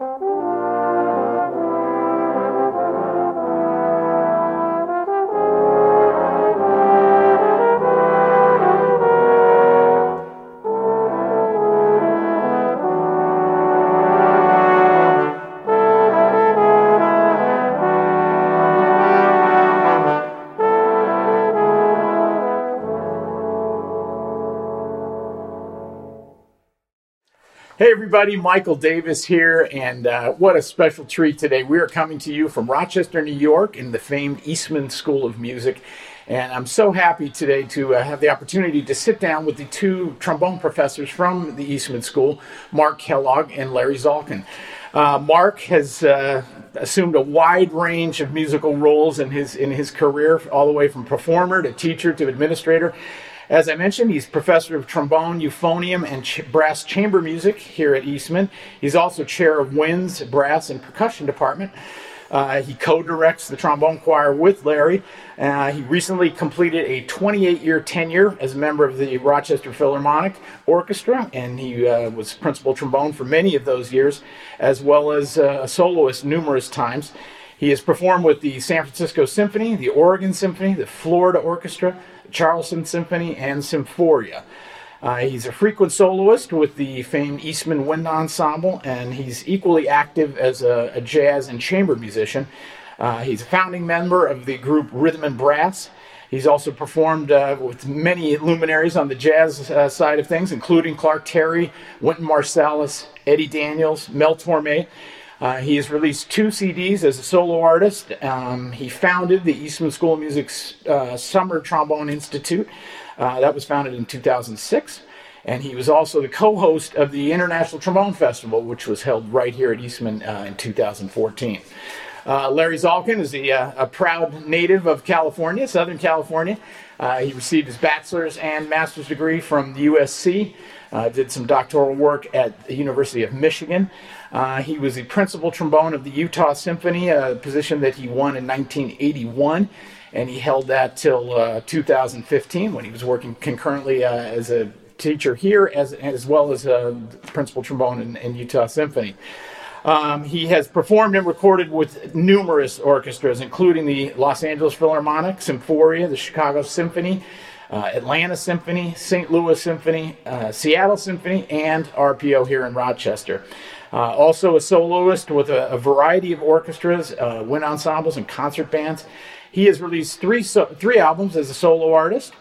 Hey, everybody, Michael Davis here, and uh, what a special treat today. We are coming to you from Rochester, New York, in the famed Eastman School of Music. And I'm so happy today to uh, have the opportunity to sit down with the two trombone professors from the Eastman School, Mark Kellogg and Larry Zalkin. Uh, Mark has uh, assumed a wide range of musical roles in his in his career, all the way from performer to teacher to administrator. As I mentioned, he's professor of trombone, euphonium, and ch- brass chamber music here at Eastman. He's also chair of winds, brass, and percussion department. Uh, he co-directs the trombone choir with Larry. Uh, he recently completed a 28-year tenure as a member of the Rochester Philharmonic Orchestra, and he uh, was principal trombone for many of those years, as well as uh, a soloist numerous times. He has performed with the San Francisco Symphony, the Oregon Symphony, the Florida Orchestra, Charleston Symphony, and Symphoria. Uh, he's a frequent soloist with the famed Eastman Wind Ensemble, and he's equally active as a, a jazz and chamber musician. Uh, he's a founding member of the group Rhythm and Brass. He's also performed uh, with many luminaries on the jazz uh, side of things, including Clark Terry, Wynton Marsalis, Eddie Daniels, Mel Torme. Uh, he has released two CDs as a solo artist. Um, he founded the Eastman School of Music's uh, Summer Trombone Institute. Uh, that was founded in 2006. And he was also the co host of the International Trombone Festival, which was held right here at Eastman uh, in 2014. Uh, Larry Zalkin is a, uh, a, proud native of California, Southern California. he received his bachelor's and master's degree from the USC. Uh, did some doctoral work at the University of Michigan. Uh, he was the principal trombone of the Utah Symphony, a position that he won in 1981, and he held that till uh, 2015 when he was working concurrently uh, as a teacher here as, as well as a principal trombone in, in Utah Symphony. Um, he has performed and recorded with numerous orchestras, including the Los Angeles Philharmonic, Symphoria, the Chicago Symphony, uh, Atlanta Symphony, St. Louis Symphony, uh, Seattle Symphony, and RPO here in Rochester. Uh, also a soloist with a, a variety of orchestras, uh, wind ensembles, and concert bands. He has released three, so, three albums as a solo artist.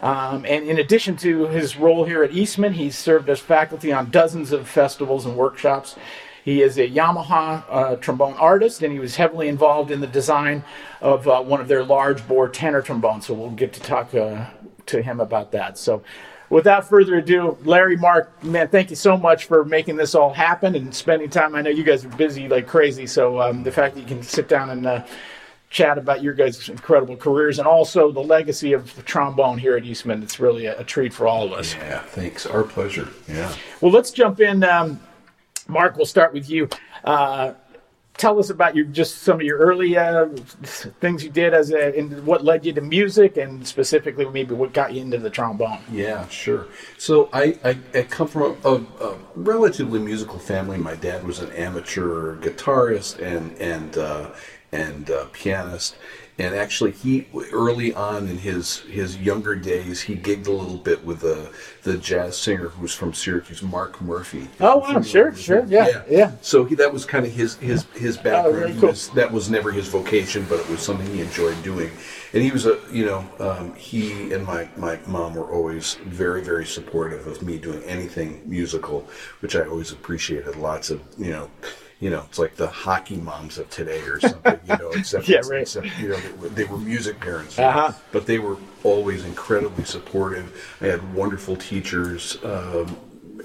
Um, and in addition to his role here at Eastman, he's served as faculty on dozens of festivals and workshops. He is a Yamaha uh, trombone artist, and he was heavily involved in the design of uh, one of their large bore tenor trombones. So we'll get to talk uh, to him about that. So, without further ado, Larry, Mark, man, thank you so much for making this all happen and spending time. I know you guys are busy like crazy, so um, the fact that you can sit down and uh, chat about your guys' incredible careers and also the legacy of the trombone here at Eastman, it's really a, a treat for all of us. Yeah, thanks. Our pleasure. Yeah. Well, let's jump in. Um, Mark, we'll start with you. Uh, tell us about your just some of your early uh, things you did as a, and what led you to music, and specifically maybe what got you into the trombone. Yeah, sure. So I, I, I come from a, a, relatively musical family. My dad was an amateur guitarist and and uh, and uh, pianist, and actually he early on in his his younger days he gigged a little bit with the the jazz singer who's from Syracuse Mark Murphy. Oh wow sure sure yeah, yeah, yeah. So he, that was kind of his his his oh, background. Oh, cool. was, that was never his vocation but it was something he enjoyed doing. And he was a you know um, he and my my mom were always very very supportive of me doing anything musical which I always appreciated lots of you know you know, it's like the hockey moms of today or something, you know, except, yeah, right. except you know, they were, they were music parents, uh-huh. but they were always incredibly supportive. I had wonderful teachers, um,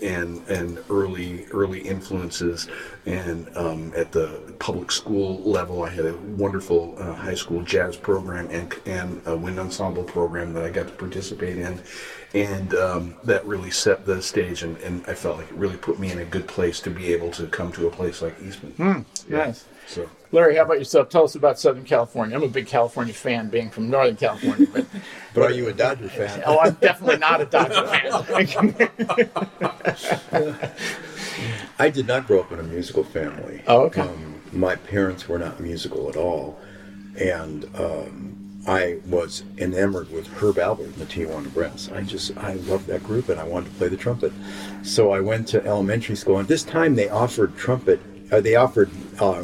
and and early early influences. And um, at the public school level, I had a wonderful uh, high school jazz program and and a wind ensemble program that I got to participate in, and um, that really set the stage. And, and I felt like it really put me in a good place to be able to come to a place like Eastman. Mm, yeah. Nice. So. Larry, how about yourself? Tell us about Southern California. I'm a big California fan, being from Northern California. But, but are you a Dodger fan? oh, I'm definitely not a Dodger fan. I did not grow up in a musical family. Oh, okay. Um, my parents were not musical at all, and um, I was enamored with Herb Alpert and the Tijuana Brass. I just I loved that group, and I wanted to play the trumpet. So I went to elementary school, and this time they offered trumpet. Uh, they offered uh,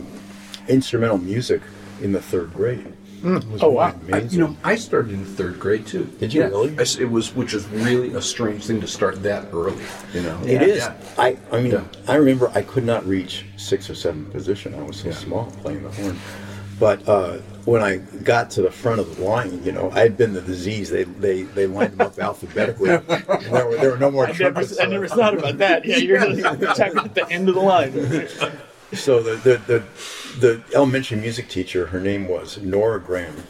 instrumental music in the third grade. Was Oh, I, amazing. you know, I started in third grade too. Did you Yeah. really? I it was, which is really a strange thing to start that early. You know, It is. Yeah. I, I mean, Yeah. I remember I could not reach six or seven position. I was so Yeah. small playing the horn. But uh, when I got to the front of the line, you know, I had been the disease. They they, they lined them up alphabetically. There, were, there were no more I never, trumpets. I never thought about that. Yeah, you're checking at the end of the line. So the, the, the, the elementary music teacher, her name was Nora Graham,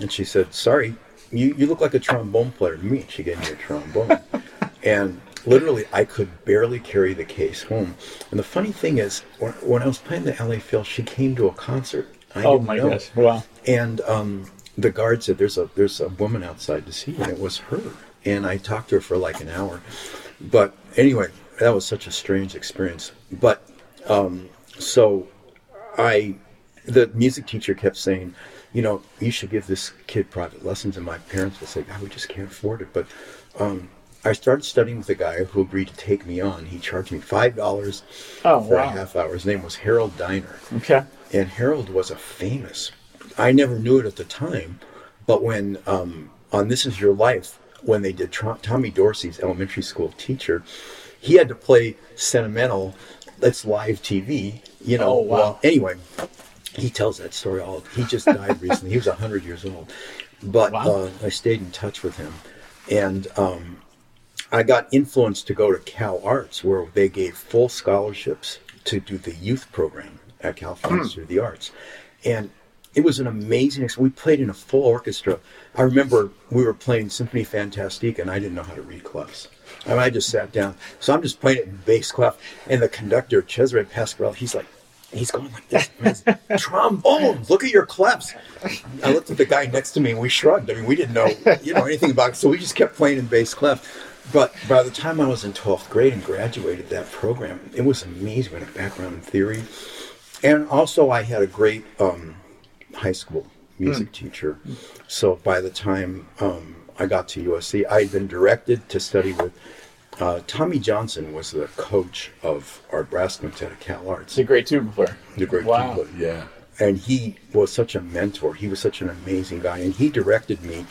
and she said, "Sorry, you, you look like a trombone player to me." She gave me a trombone, and literally I could barely carry the case home. And the funny thing is, when, when I was playing the LA Phil, she came to a concert. I Oh my know. gosh! Wow. And um, the guard said, "There's a there's a woman outside to see you," and it was her. And I talked to her for like an hour. But anyway, that was such a strange experience. But um, so I, the music teacher kept saying, you know, you should give this kid private lessons, and my parents would say, God, we just can't afford it. But um, I started studying with a guy who agreed to take me on. He charged me five dollars Oh, for wow. a half hour. His name was Harold Diner Okay. And Harold was a famous. I never knew it at the time, but when um, on This Is Your Life, when they did Tommy Dorsey's elementary school teacher, he had to play sentimental. That's live TV, you know. Oh, wow. Well, anyway, he tells that story all. He just died recently. He was hundred years old, but Wow. uh, I stayed in touch with him, and um, I got influenced to go to Cal Arts, where they gave full scholarships to do the youth program at California Institute of the Arts, and it was an amazing. experience. We played in a full orchestra. I remember we were playing Symphony Fantastique, and I didn't know how to read clefs. I, I just sat down, so I'm just playing it in bass clef, and the conductor Cesare Pasquarelli, he's like. He's going like this. Trombones, look at your clefs. I looked at the guy next to me and we shrugged. I mean, we didn't know, you know, anything about it. So we just kept playing in bass clef. But by the time I was in 12th grade and graduated that program, it was amazing. we had a background in theory. And also, I had a great um, high school music teacher. So by the time um, I got to USC, I had been directed to study with uh, Tommy Johnson was the coach of our brass quintet at Cal Arts. A great tuba player. The great Wow. tuba yeah. and he was such a mentor. He was such an amazing guy, and he directed me.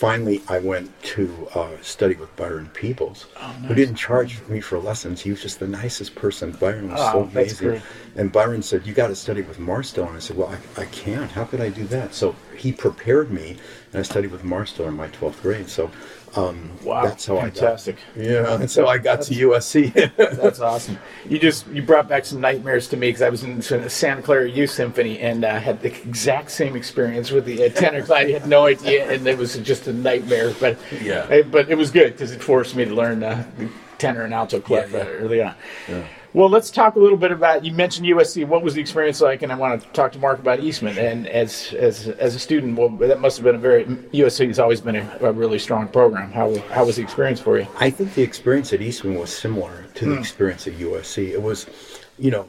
Finally, I went to uh, study with Byron Peebles, Oh, who didn't charge me for lessons. He was just the nicest person. Byron was Oh, so amazing. And Byron said, "You got to study with Marstow." And I said, "Well, I, I can't. How could I do that?" So he prepared me, and I studied with Marstow in my twelfth grade. So um, Wow. that's how Fantastic. I got. Yeah, and so I got to USC. That's awesome. You just you brought back some nightmares to me because I was in the Santa Clara Youth Symphony and uh, had the exact same experience with the uh, tenor class. I had no idea, and it was just a nightmare. But Yeah. uh, but it was good because it forced me to learn uh, the tenor and alto clef Yeah, yeah. uh, early on. Well, let's talk a little bit about. You mentioned USC. What was the experience like? And I want to talk to Mark about Eastman. And as as as a student, well, that must have been a very USC has always been a, a really strong program. How how was the experience for you? I think the experience at Eastman was similar to the hmm. experience at USC. It was, you know,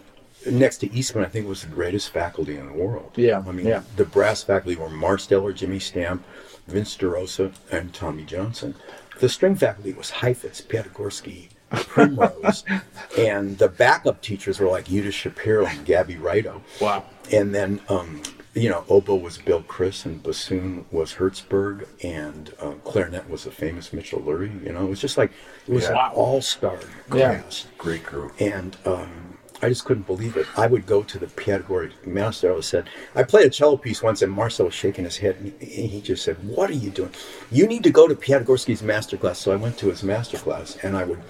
next to Eastman, I think it was the greatest faculty in the world. Yeah, I mean, yeah. the brass faculty were Marsteller, Jimmy Stamp, Vince DeRosa, and Tommy Johnson. The string faculty was Heifetz, Piatigorsky, Primrose, and the backup teachers were like Yuda Shapiro and Gabby Rejto. Wow. And then, um, you know, oboe was Bill Criss, and bassoon was Hertzberg, and uh, clarinet was the famous Mitchell Lurie. You know, it was just like it was Yeah. an all-star Yeah. class, Great group. and um, I just couldn't believe it. I would go to the Piatagori Marcelo said, I played a cello piece once, and Marcel was shaking his head, and he, he just said, "What are you doing? You need to go to Piatigorsky's master class." So I went to his master class, and I would.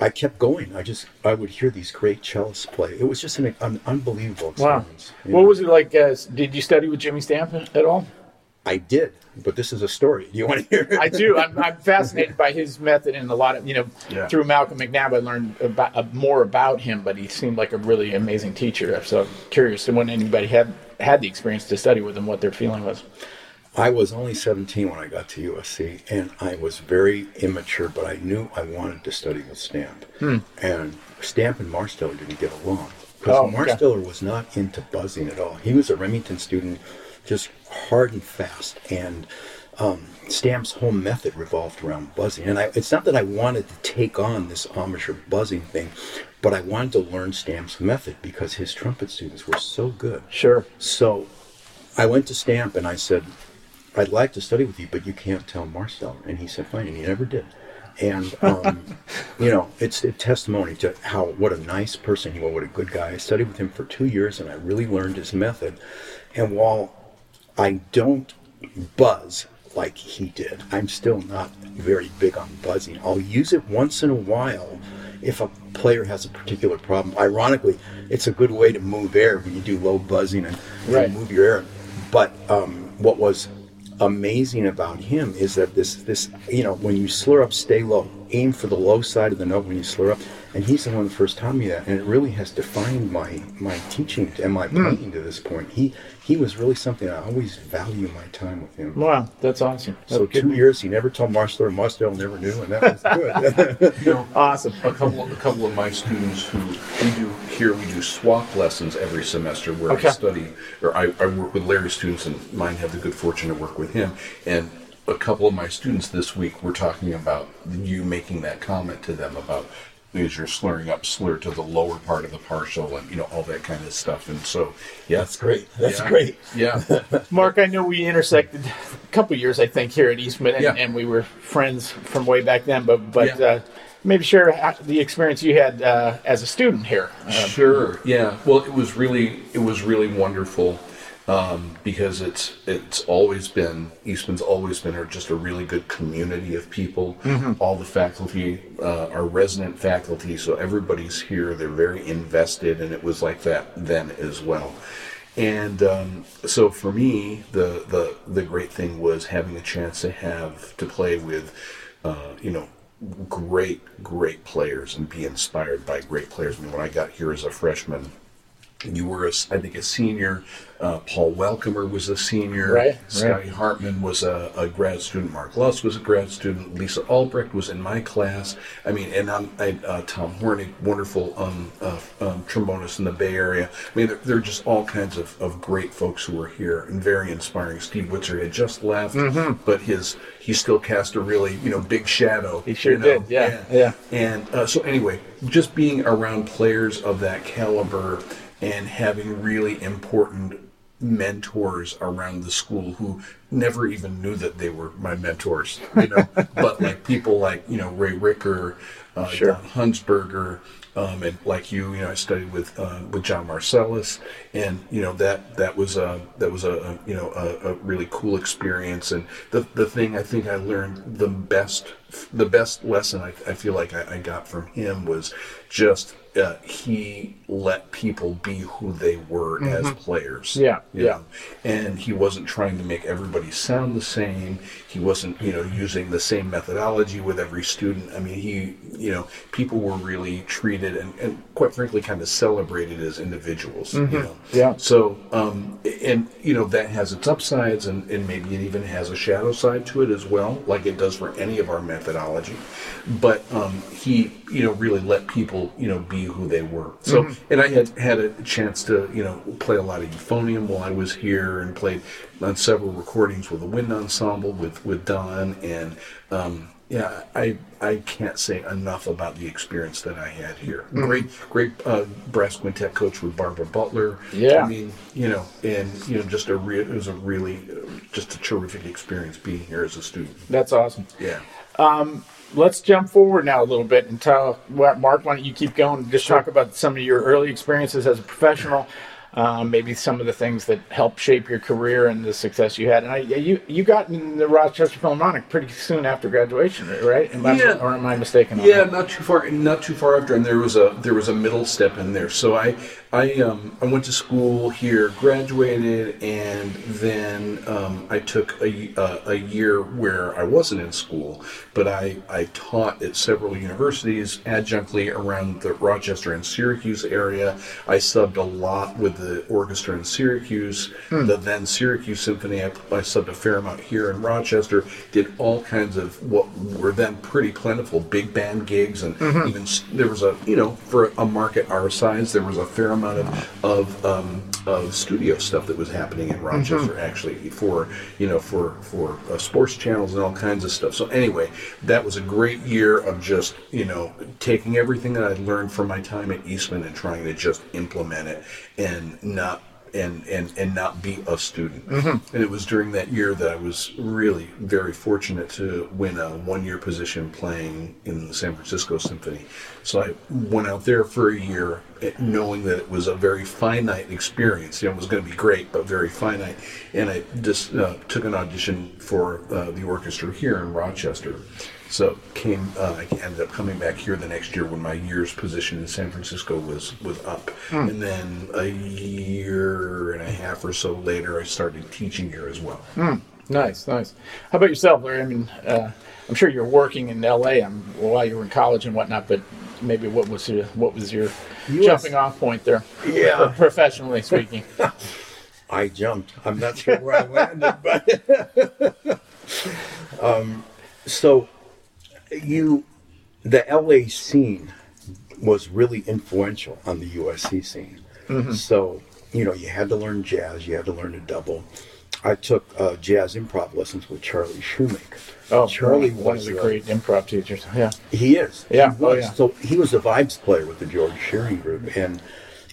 I kept going. I just I would hear these great cellists play. It was just an, an unbelievable experience. you What know. was it like? Uh, did you study with Jimmy Stamp at all? I did, but this is a story. Do you want to hear it? I do. I'm, I'm fascinated by his method and a lot of, you know, Yeah. through Malcolm McNab, I learned about, uh, more about him, but he seemed like a really amazing teacher. So I'm curious when anybody had had the experience to study with him, what their feeling was. I was only 17 when I got to USC, and I was very immature, but I knew I wanted to study with Stamp. And Stamp and Marsteller didn't get along because Oh, okay. Marsteller was not into buzzing at all. He was a Remington student, just hard and fast, and um, Stamp's whole method revolved around buzzing. And I, it's not that I wanted to take on this Amish or buzzing thing, but I wanted to learn Stamp's method because his trumpet students were so good. Sure. So I went to Stamp and I said, I'd like to study with you, but you can't tell Marcel. And he said, fine, and he never did. And, um, you know, it's a testimony to how, what a nice person he was, what a good guy. I studied with him for two years and I really learned his method. And while I don't buzz like he did, I'm still not very big on buzzing. I'll use it once in a while if a player has a particular problem. Ironically, it's a good way to move air when you do low buzzing and, and move your air. But um, what was amazing about him is that this this you know when you slur up, stay low, aim for the low side of the note when you slur up. And he's the one that first taught me that, and it really has defined my my teaching and my hmm. playing to this point. He he was really something I always value my time with him. Wow, that's awesome. So That's good. two years, he never told Marcel, and Marcel never knew, and that was good. You know, Awesome. a couple a couple of my students who we do here we do swap lessons every semester where Okay. I study or I, I work with Larry's students and mine have the good fortune to work with him and a couple of my students this week were talking about you making that comment to them about is you're slurring up slur to the lower part of the partial and you know all that kind of stuff and so yeah That's great. That's yeah, great. yeah Mark, I know we intersected a couple years, I think, here at Eastman, and, Yeah. and we were friends from way back then. But but Yeah. uh, maybe share the experience you had uh, as a student here. Uh, Sure. Yeah. Well, it was really it was really wonderful um, because it's it's always been Eastman's always been a, just a really good community of people. All the faculty uh, are resident faculty, so everybody's here. They're very invested, and it was like that then as well. And um, so for me, the, the the great thing was having a chance to have to play with, uh, you know, great great players and be inspired by great players. I mean, when I got here as a freshman, you were, a, I think, a senior. Uh, Paul Welcomer was a senior. Right, Scotty right. Hartman was a, a grad student. Mark Lusk was a grad student. Lisa Albrecht was in my class. I mean, and I'm, I, uh, Tom Hornig, wonderful um, uh, um, trombonist in the Bay Area. I mean, there, there are just all kinds of, of great folks who were here and very inspiring. Steve Witser had just left, but his he still cast a really you know big shadow. Mm-hmm. He sure you know? did, yeah, yeah. And uh, so, anyway, just being around players of that caliber and having really important mentors around the school who never even knew that they were my mentors, you know, but like people like, you know, Ray Ricker, uh, Sure. Don Hunsberger, um, and like you, you know, I studied with uh, with John Marcellus, and you know that that was a that was a, a you know a, a really cool experience. And the the thing I think I learned the best the best lesson I, I feel like I, I got from him was just uh, he let people be who they were as players. Mm-hmm. Yeah, yeah. know. And he wasn't trying to make everybody sound the same. He wasn't, you know, using the same methodology with every student. I mean, he, you know, people were really treated and, and quite frankly, kind of celebrated as individuals. You know. Yeah. So, um, and you know, that has its upsides, and, and maybe it even has a shadow side to it as well, like it does for any of our methodology. But um, he, you know, really let people, you know, be who they were. So, and I had had a chance to, you know, play a lot of euphonium while I was here, and played on several recordings with the wind ensemble with with Don, and um, yeah, I I can't say enough about the experience that I had here. Great, great uh, brass quintet coach with Barbara Butler. Yeah. I mean, you know, and you know, just a real, it was a really, uh, just a terrific experience being here as a student. That's awesome. Yeah. Let's jump forward now a little bit and tell Mark. Why don't you keep going? and Just talk about some of your early experiences as a professional. Um, maybe some of the things that helped shape your career and the success you had. And I, you you got in the Rochester Philharmonic pretty soon after graduation, right? Am I, Yeah. Or am I mistaken? Yeah, that? not too far, not too far after, and there was a there was a middle step in there. So I I um I went to school here, graduated, and then um, I took a, a a year where I wasn't in school, but I I taught at several universities adjunctly around the Rochester and Syracuse area. I subbed a lot with the the orchestra in Syracuse, the then Syracuse Symphony. I, I subbed a fair amount here in Rochester. Did all kinds of what were then pretty plentiful big band gigs, and even there was a you know for a market our size, there was a fair amount of of, um, of studio stuff that was happening in Rochester actually for you know for for uh, sports channels and all kinds of stuff. So anyway, that was a great year of just you know taking everything that I learned from my time at Eastman and trying to just implement it and not and and and not be a student. And it was during that year that I was really very fortunate to win a one-year position playing in the San Francisco Symphony. So I went out there for a year, eh, knowing that it was a very finite experience. You know, it was going to be great, but very finite. And I just uh, took an audition for uh, the orchestra here in Rochester. So came, uh, I ended up coming back here the next year when my year's position in San Francisco was was up, and then a year and a half or so later, I started teaching here as well. Nice, nice. How about yourself, Larry? I mean, uh, I'm sure you're working in L.A. um, while you were in college and whatnot, but maybe what was your what was your US jumping off point there? Yeah. professionally speaking. I jumped. I'm not sure where I landed, but um, so you, the LA scene was really influential on the USC scene. So you know, you had to learn jazz, you had to learn to double. I took uh, jazz improv lessons with Charlie Shoemake. Oh, Charlie one was of the uh, great improv teachers. Yeah. He is. Yeah. He Oh, yeah. So he was a vibes player with the George Shearing group, and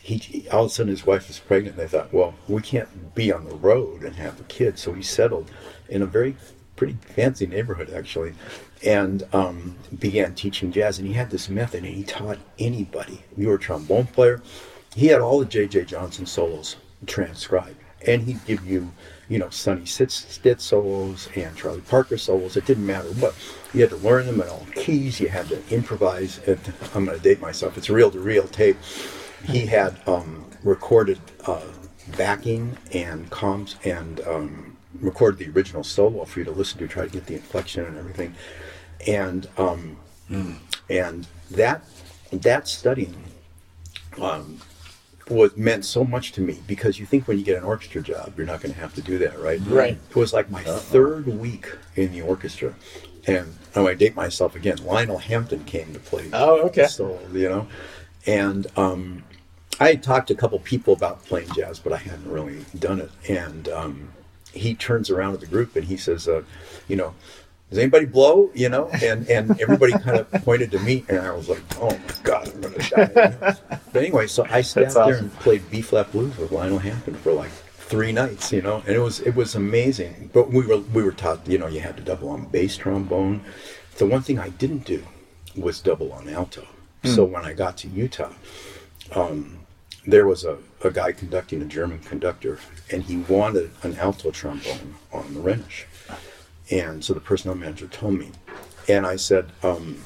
he, he all of a sudden his wife was pregnant. and They thought, well, we can't be on the road and have a kid, so he settled in a very pretty fancy neighborhood actually, and um, began teaching jazz. And he had this method, and he taught anybody. You were a trombone player. He had all the J.J. Johnson solos transcribed, and he'd give you, you know, Sonny Stitt, solos and Charlie Parker solos. It didn't matter what. You had to learn them in all keys. You had to improvise. And I'm going to date myself. It's reel to reel tape. He had um, recorded uh, backing and comps and um, recorded the original solo for you to listen to, try to get the inflection and everything. And um, and that that studying um, was meant so much to me because you think when you get an orchestra job, you're not going to have to do that, right? Right. It was like my third week in the orchestra, and I want to date myself again. Lionel Hampton came to play. Oh, okay. So you know, and um, I had talked to a couple people about playing jazz, but I hadn't really done it. And um, he turns around at the group and he says, uh, "You know." Does anybody blow? You know, and and everybody kind of pointed to me, and I was like, "Oh my god, I'm gonna die!" But anyway, so I sat That's there awesome. and played B flat blues with Lionel Hampton for like three nights, you know, and it was it was amazing. But we were we were taught, you know, you had to double on bass trombone. The one thing I didn't do was double on alto. So when I got to Utah, um, there was a, a guy conducting a German conductor, and he wanted an alto trombone on the Rhenish. And so the personnel manager told me, and I said, um,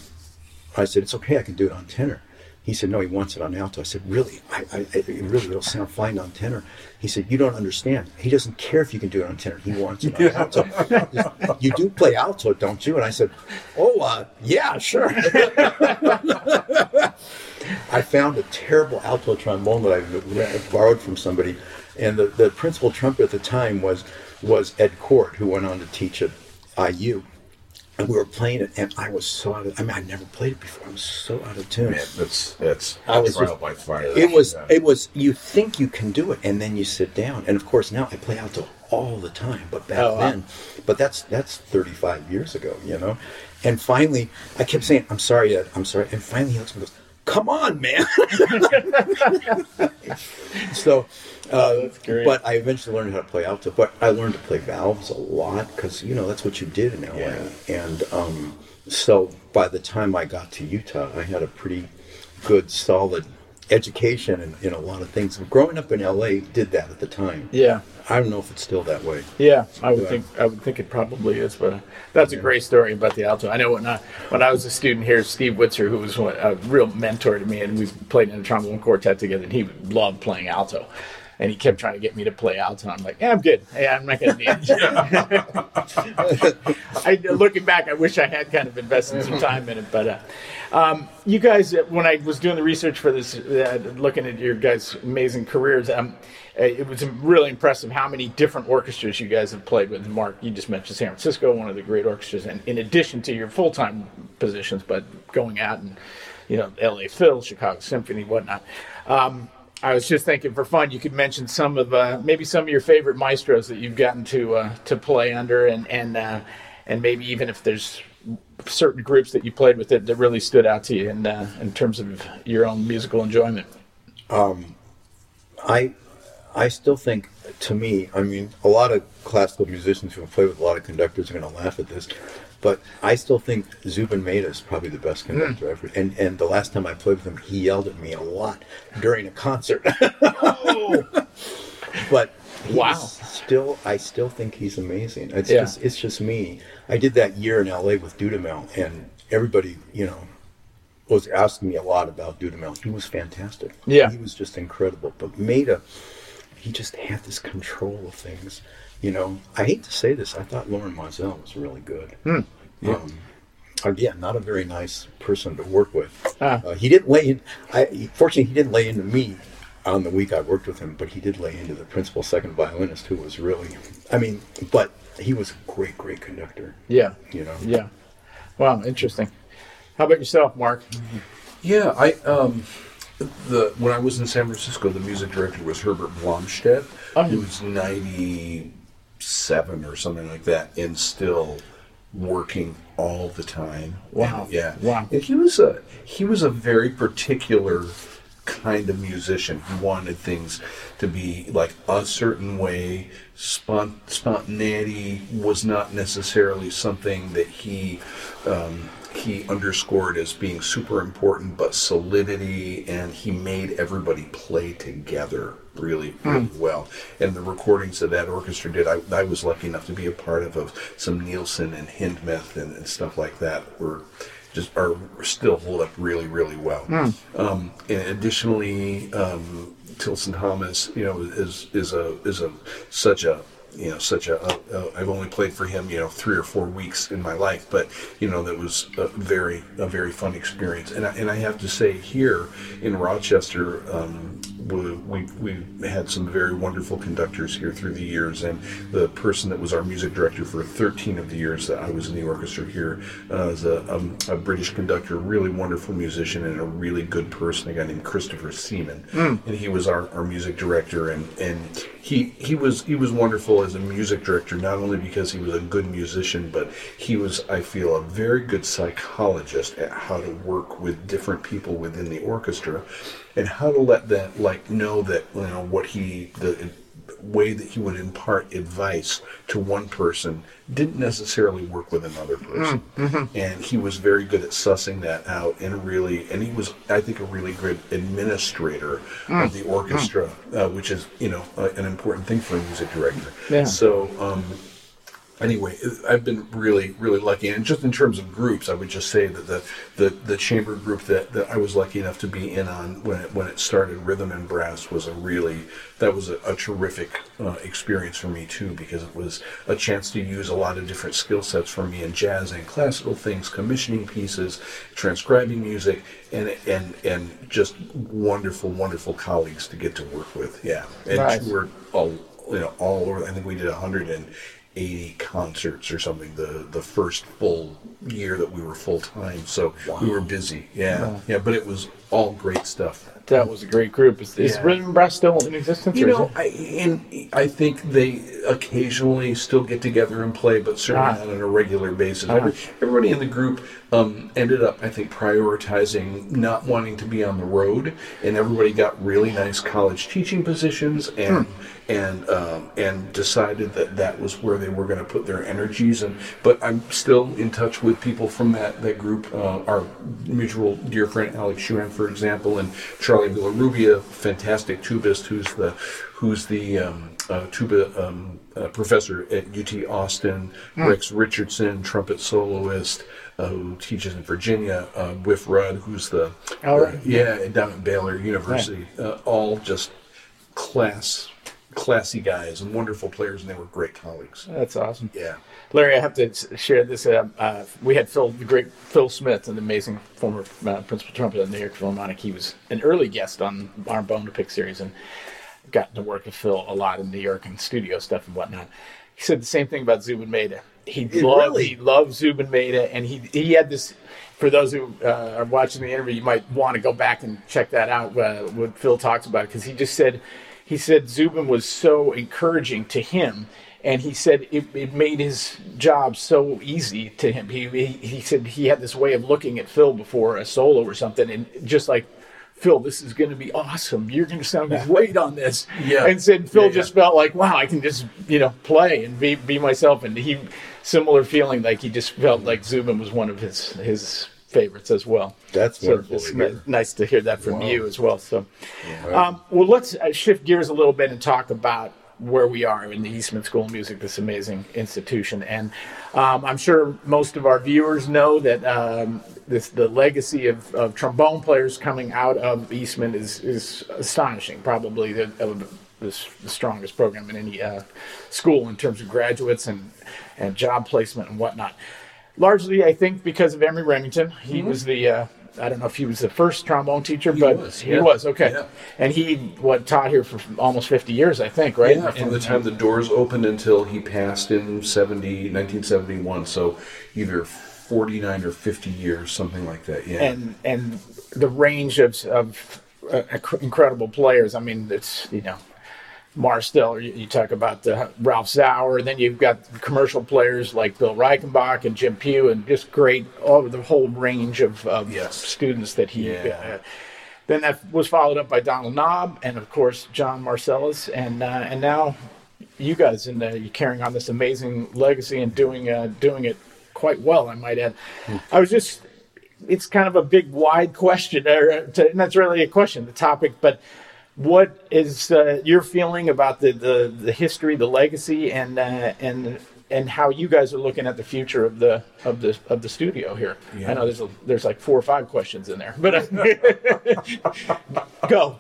I said, it's okay, I can do it on tenor. He said, no, he wants it on alto. I said, really? I, I, it really will sound fine on tenor. He said, you don't understand. He doesn't care if you can do it on tenor. He wants it on alto. you do play alto, don't you? And I said, oh, uh, yeah, sure. I found a terrible alto trombone that I borrowed from somebody, and the, the principal trumpet at the time was was Ed Cord, who went on to teach at IU. And we were playing it, and I was so out of. I mean, I'd never played it before. I was so out of tune. Man, that's that's I was trial just- by fire. It was Yeah. it was you think you can do it and then you sit down and of course now I play alto all the time but back Oh, wow. then but that's that's 35 years ago you know and finally I kept saying I'm sorry Ed I'm sorry and finally he looks at me and goes come on man. So uh, but I eventually learned how to play alto but I learned to play valves a lot because you know that's what you did in LA Yeah. and um, so by the time I got to Utah I had a pretty good solid education in, in a lot of things. Growing up in LA did that at the time. Yeah. I don't know if it's still that way. Yeah, I would Yeah. think I would think it probably is, but that's a great story about the alto. I know when I when I was a student here, Steve Witser, who was one, a real mentor to me, and we played in a trombone quartet together, and he loved playing alto. and he kept trying to get me to play alto. I'm like, yeah, I'm good. Yeah, I'm not going to need it. I, looking back, I wish I had kind of invested some time in it. But uh, um, you guys, uh, when I was doing the research for this, uh, looking at your guys' amazing careers, um, uh, it was really impressive how many different orchestras you guys have played with. Mark, you just mentioned San Francisco, one of the great orchestras, and in addition to your full-time positions, but going out and you know, L.A. Phil, Chicago Symphony, whatnot. Um, I was just thinking for fun, you could mention some of uh, maybe some of your favorite maestros that you've gotten to uh, to play under, and and uh, and maybe even if there's certain groups that you played with that, that really stood out to you in uh, in terms of your own musical enjoyment. Um, I I still think, to me, I mean, a lot of classical musicians who have played with a lot of conductors are going to laugh at this, but I still think Zubin Mehta is probably the best conductor mm. ever. And and the last time I played with him, he yelled at me a lot during a concert. oh. but wow, still, I still think he's amazing. It's yeah. just it's just me. I did that year in L.A. with Dudamel, and everybody, you know, was asking me a lot about Dudamel. He was fantastic. Yeah, he was just incredible. But Mehta he just had this control of things. You know, I hate to say this, I thought Lorin Maazel was really good. Hmm. Yeah. Um, again, not a very nice person to work with. Ah. Uh, he didn't lay in. I, fortunately, he didn't lay into me on the week I worked with him, but he did lay into the principal second violinist, who was really. I mean, but he was a great, great conductor. Yeah. You know. Yeah. Wow, interesting. How about yourself, Mark? Yeah, I um, the when I was in San Francisco, the music director was Herbert Blomstedt. Oh. He was ninety seven or something like that, and still working all the time. Wow! And, yeah, wow. And he was a he was a very particular kind of musician. He wanted things to be like a certain way. Spont- spontaneity was not necessarily something that he um, he underscored as being super important, but solidity, and he made everybody play together really, really mm. well. And the recordings that that orchestra did, I, I was lucky enough to be a part of, of some Nielsen and Hindemith and, and stuff like that were just are still hold up really, really well. Mm. Um, and additionally, um, Tilson Thomas, you know, is is a is a such a you know such a, a, a I've only played for him you know three or four weeks in my life but you know that was a very a very fun experience and I, and I have to say here in Rochester um, we, we, we had some very wonderful conductors here through the years, and the person that was our music director for 13 of the years that I was in the orchestra here uh, is a, um, a British conductor, really wonderful musician, and a really good person, a guy named Christopher Seaman, mm. and he was our, our music director, and, and he he was he was wonderful as a music director, not only because he was a good musician, but he was, I feel, a very good psychologist at how to work with different people within the orchestra, and how to let that like know that you know what he the way that he would impart advice to one person didn't necessarily work with another person. Mm, mm-hmm. And he was very good at sussing that out and really, and he was, I think, a really good administrator mm. of the orchestra, mm. uh, which is, you know, uh, an important thing for a music director. Yeah. So, um, anyway, I've been really, really lucky. And just in terms of groups, I would just say that the the, the chamber group that, that I was lucky enough to be in on when it, when it started, Rhythm and Brass, was a really that was a, a terrific uh, experience for me too because it was a chance to use a lot of different skill sets for me in jazz and classical things, commissioning pieces, transcribing music, and and and just wonderful, wonderful colleagues to get to work with. Yeah, and right. toured all you know all over. I think we did 100 80 concerts or something the the first full year that we were full time so wow. we were busy. Yeah. Yeah but it was all great stuff that was a great group. Is, is yeah. Rhythm Brass still in existence? You know, I, and I think they occasionally still get together and play, but certainly ah. not on a regular basis. Ah. everybody in the group um, ended up, I think, prioritizing not wanting to be on the road, and everybody got really nice college teaching positions and. Hmm. And um, and decided that that was where they were going to put their energies. And but I'm still in touch with people from that that group. Uh, our mutual dear friend Alex Shuhan, for example, and Charlie Villarrubia, fantastic tubist, who's the who's the um, uh, tuba um, uh, professor at UT Austin. Mm. Rex Richardson, trumpet soloist, uh, who teaches in Virginia. Uh, Rudd, who's the oh, right. yeah down at Baylor University. Right. Uh, all just class, classy guys and wonderful players, and they were great colleagues. That's awesome. Yeah. Larry, I have to share this. Uh, uh, we had Phil, the great Phil Smith, an amazing former uh, principal trumpet of the New York Philharmonic. He was an early guest on our Bone to Pick series and gotten to work with Phil a lot in New York and studio stuff and whatnot. He said the same thing about Zubin Mehta. He loved, really? he loved Zubin Mehta, and he he had this. For those who uh, are watching the interview, you might want to go back and check that out. Uh, what Phil talks about because he just said he said Zubin was so encouraging to him and he said it, it made his job so easy to him. He, he he said he had this way of looking at Phil before a solo or something, and just like Phil, this is going to be awesome. You're going to sound great on this. Yeah. And said Phil Yeah, just yeah. felt like, wow, I can just you know play and be be myself. And he similar feeling like he just felt like Zubin was one of his his favorites as well. That's so wonderful it's nice to hear that from you as well. So, um, well, let's uh, shift gears a little bit and talk about where we are in the Eastman School of Music, this amazing institution. And um, I'm sure most of our viewers know that um, this the legacy of, of trombone players coming out of Eastman is is astonishing. Probably the, the, the strongest program in any uh, school in terms of graduates and and job placement and whatnot largely I think because of Emory Remington. He was the uh, I don't know if he was the first trombone teacher, but was, he was okay. Yeah. And he what taught here for almost 50 years, I think, right? Yeah, from And- the time the doors opened until he passed in 70, 1971. So either 49 or 50 years, something like that. Yeah. and and the range of of uh, incredible players. I mean, it's you know. Marstell, you, you talk about uh, Ralph Sauer, then you've got commercial players like Bill Reichenbach and Jim Pugh, and just great, all the whole range of, of Yes. students that he. Yeah. Uh, then that was followed up by Donald Knaub, and of course John Marcellus, and uh, and now you guys, and uh, you're carrying on this amazing legacy and doing uh, doing it quite well, I might add. I was just it's kind of a big, wide question, or to, and that's really a question, the topic. But what is uh, your feeling about the, the, the history, the legacy, and uh, and and how you guys are looking at the future of the of the of the studio here? I know there's a, there's like four or five questions in there, but uh, go,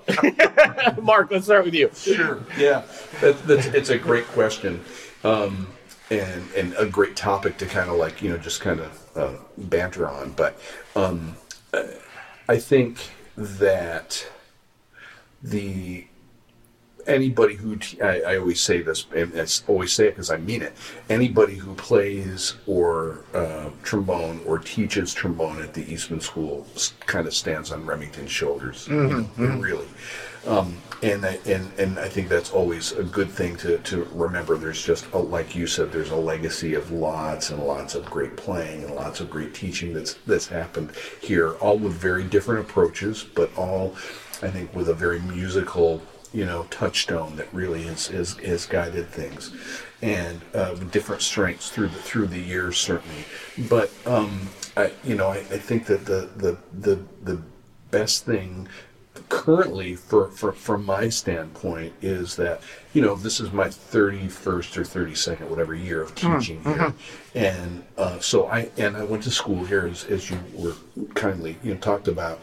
Mark. Let's start with you. Sure. Yeah, that, that's it's a great question, um, and and a great topic to kind of like you know just kind of uh, banter on. But um, uh, I think that the anybody who I always say this and I always say it because I mean it. Anybody who plays or uh, trombone or teaches trombone at the Eastman School kind of stands on Remington's shoulders, you know, really. Um, and I, and and I think that's always a good thing to, to remember. There's just a, like you said, there's a legacy of lots and lots of great playing and lots of great teaching that's that's happened here, all with very different approaches, but all I think with a very musical you know touchstone that really has has, has guided things. And uh, different strengths through the through the years certainly. But um I, you know I, I think that the the the the best thing currently for, for from my standpoint is that you know this is my 31st or 32nd whatever year of teaching here. And uh, so i and i went to school here as, as you were kindly you know talked about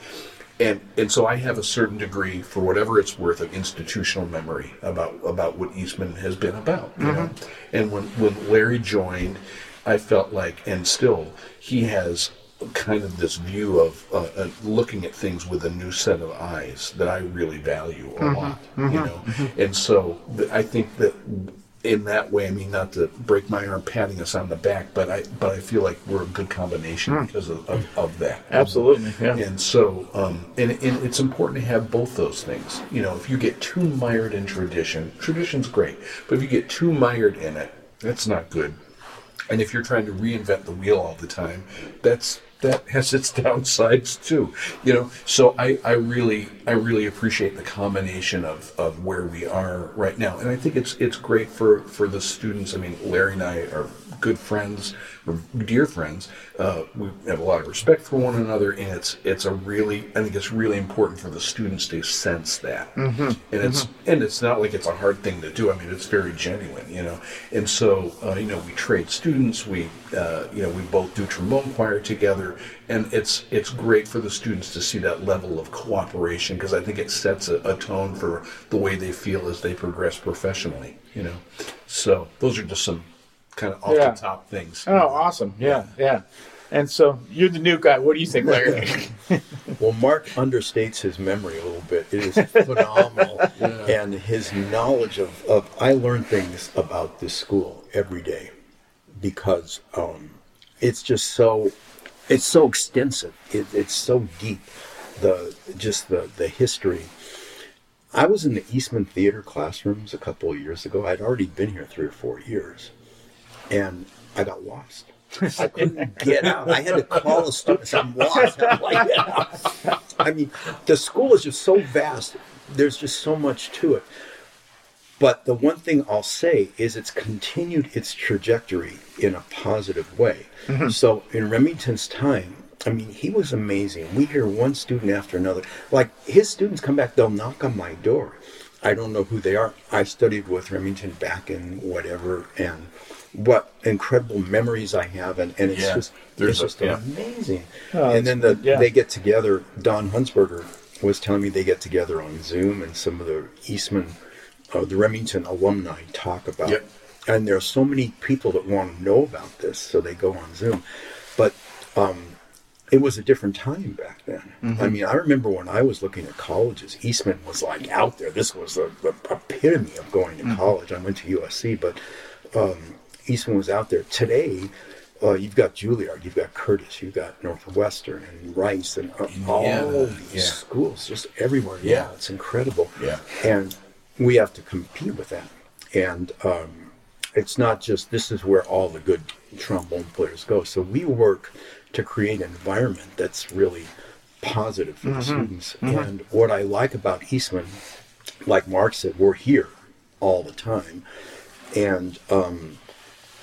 and and so I have a certain degree, for whatever it's worth, of institutional memory about about what Eastman has been about. You know, and when when Larry joined, I felt like, and still, he has kind of this view of uh, uh, looking at things with a new set of eyes that I really value a lot. You know, and so th- I think that in that way, I mean, not to break my arm patting us on the back, but I but I feel like we're a good combination because of, of, of that. Absolutely, yeah. And so, um, and, and it's important to have both those things. You know, if you get too mired in tradition, tradition's great, but if you get too mired in it, that's not good. And if you're trying to reinvent the wheel all the time, that's that has its downsides too. You know, so I, I really I really appreciate the combination of, of where we are right now. And I think it's it's great for, for the students. I mean, Larry and I are good friends, dear friends. Uh, we have a lot of respect for one another, and it's it's a really I think it's really important for the students to sense that. And it's and it's not like it's a hard thing to do. I mean, it's very genuine, you know. And so uh, you know, we trade students. We uh, you know we both do trombone choir together. together, and it's it's great for the students to see that level of cooperation because I think it sets a, a tone for the way they feel as they progress professionally. You know, so those are just some kind of off Yeah. the top things. Oh, awesome. Yeah, yeah. And so you're the new guy. What do you think, Larry? Well, Mark understates his memory a little bit. It is phenomenal. And his knowledge of, of, I learn things about this school every day because um, it's just so, it's so extensive. It, it's so deep. The, just the, the history. I was in the Eastman Theater classrooms a couple of years ago. I'd already been here three or four years. And I got lost. I couldn't get out. I had to call the students. I'm lost. How do I get out? I mean, the school is just so vast. There's just so much to it. But the one thing I'll say is it's continued its trajectory in a positive way. Mm-hmm. So in Remington's time, I mean, he was amazing. We hear one student after another. Like his students come back, they'll knock on my door. I don't know who they are. I studied with Remington back in whatever, and what incredible memories I have, and, and it's Yeah, just there's it's just a- yeah. amazing. Oh, and then the, yeah. they get together. Don Hunsberger was telling me they get together on Zoom, and some of the Eastman, uh, the Remington alumni talk about. Yep. And there are so many people that want to know about this, so they go on Zoom. But um, it was a different time back then. Mm-hmm. I mean, I remember when I was looking at colleges, Eastman was like out there. This was the, the epitome of going Mm-hmm. to college. I went to USC, but um, Eastman was out there. Today, uh, you've got Juilliard, you've got Curtis, you've got Northwestern and Rice, and uh, all Yeah, these yeah. schools just everywhere. Yeah. Yeah, it's incredible. Yeah. and we have to compete with that. And um, it's not just this is where all the good trombone players go. So we work to create an environment that's really positive for the students. And what I like about Eastman, like Mark said, we're here all the time. And um,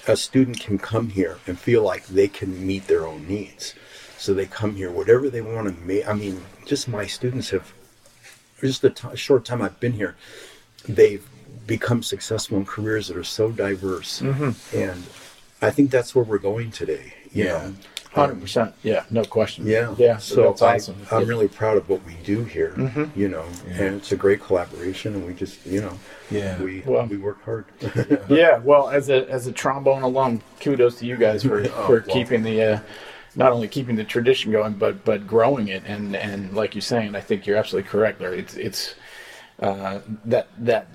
a student can come here and feel like they can meet their own needs. So they come here, whatever they want to make. I mean, just my students have, just the t- short time I've been here, they've become successful in careers that are so diverse. Mm-hmm. And I think that's where we're going today. You Yeah. know? Hundred percent. Yeah, no question. Yeah. yeah. So that's I, awesome. I'm really proud of what we do here. You know, and it's a great collaboration, and we just, you know, Yeah. we Well- we work hard. Yeah, well, as a as a trombone alum, kudos to you guys for, for Oh, well. keeping the uh, not only keeping the tradition going, but but growing it. And and like you're saying, I think you're absolutely correct, Larry. It's it's uh, that that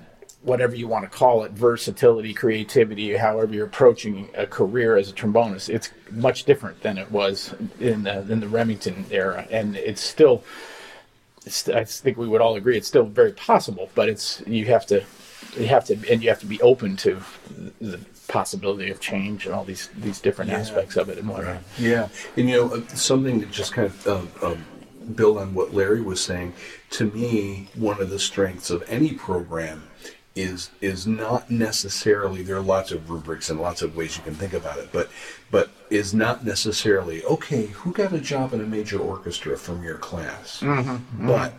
whatever you want to call it, versatility, creativity, however you're approaching a career as a trombonist, it's much different than it was in the, in the Remington era, and it's still. It's, I think we would all agree it's still very possible, but it's you have to you have to and you have to be open to the possibility of change and all these these different aspects of it and whatnot. Yeah, and you know uh, something that just kind of um, um, build on what Larry was saying. To me, one of the strengths of any program is is not necessarily there are lots of rubrics and lots of ways you can think about it, but but is not necessarily okay. Who got a job in a major orchestra from your class? Mm-hmm, mm-hmm. But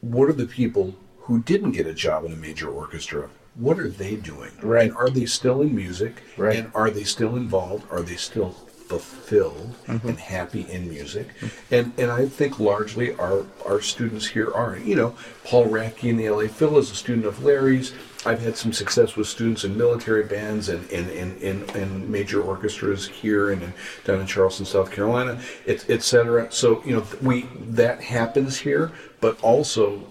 what are the people who didn't get a job in a major orchestra? What are they doing? Right. And are they still in music? Right. And are they still involved? Are they still fulfilled mm-hmm. and happy in music? And and I think largely our our students here are. You know, Paul Radke in the LA Phil is a student of Larry's. I've had some success with students in military bands and in in, in, in major orchestras here and in, down in Charleston, South Carolina, et, et cetera. So you know we that happens here, but also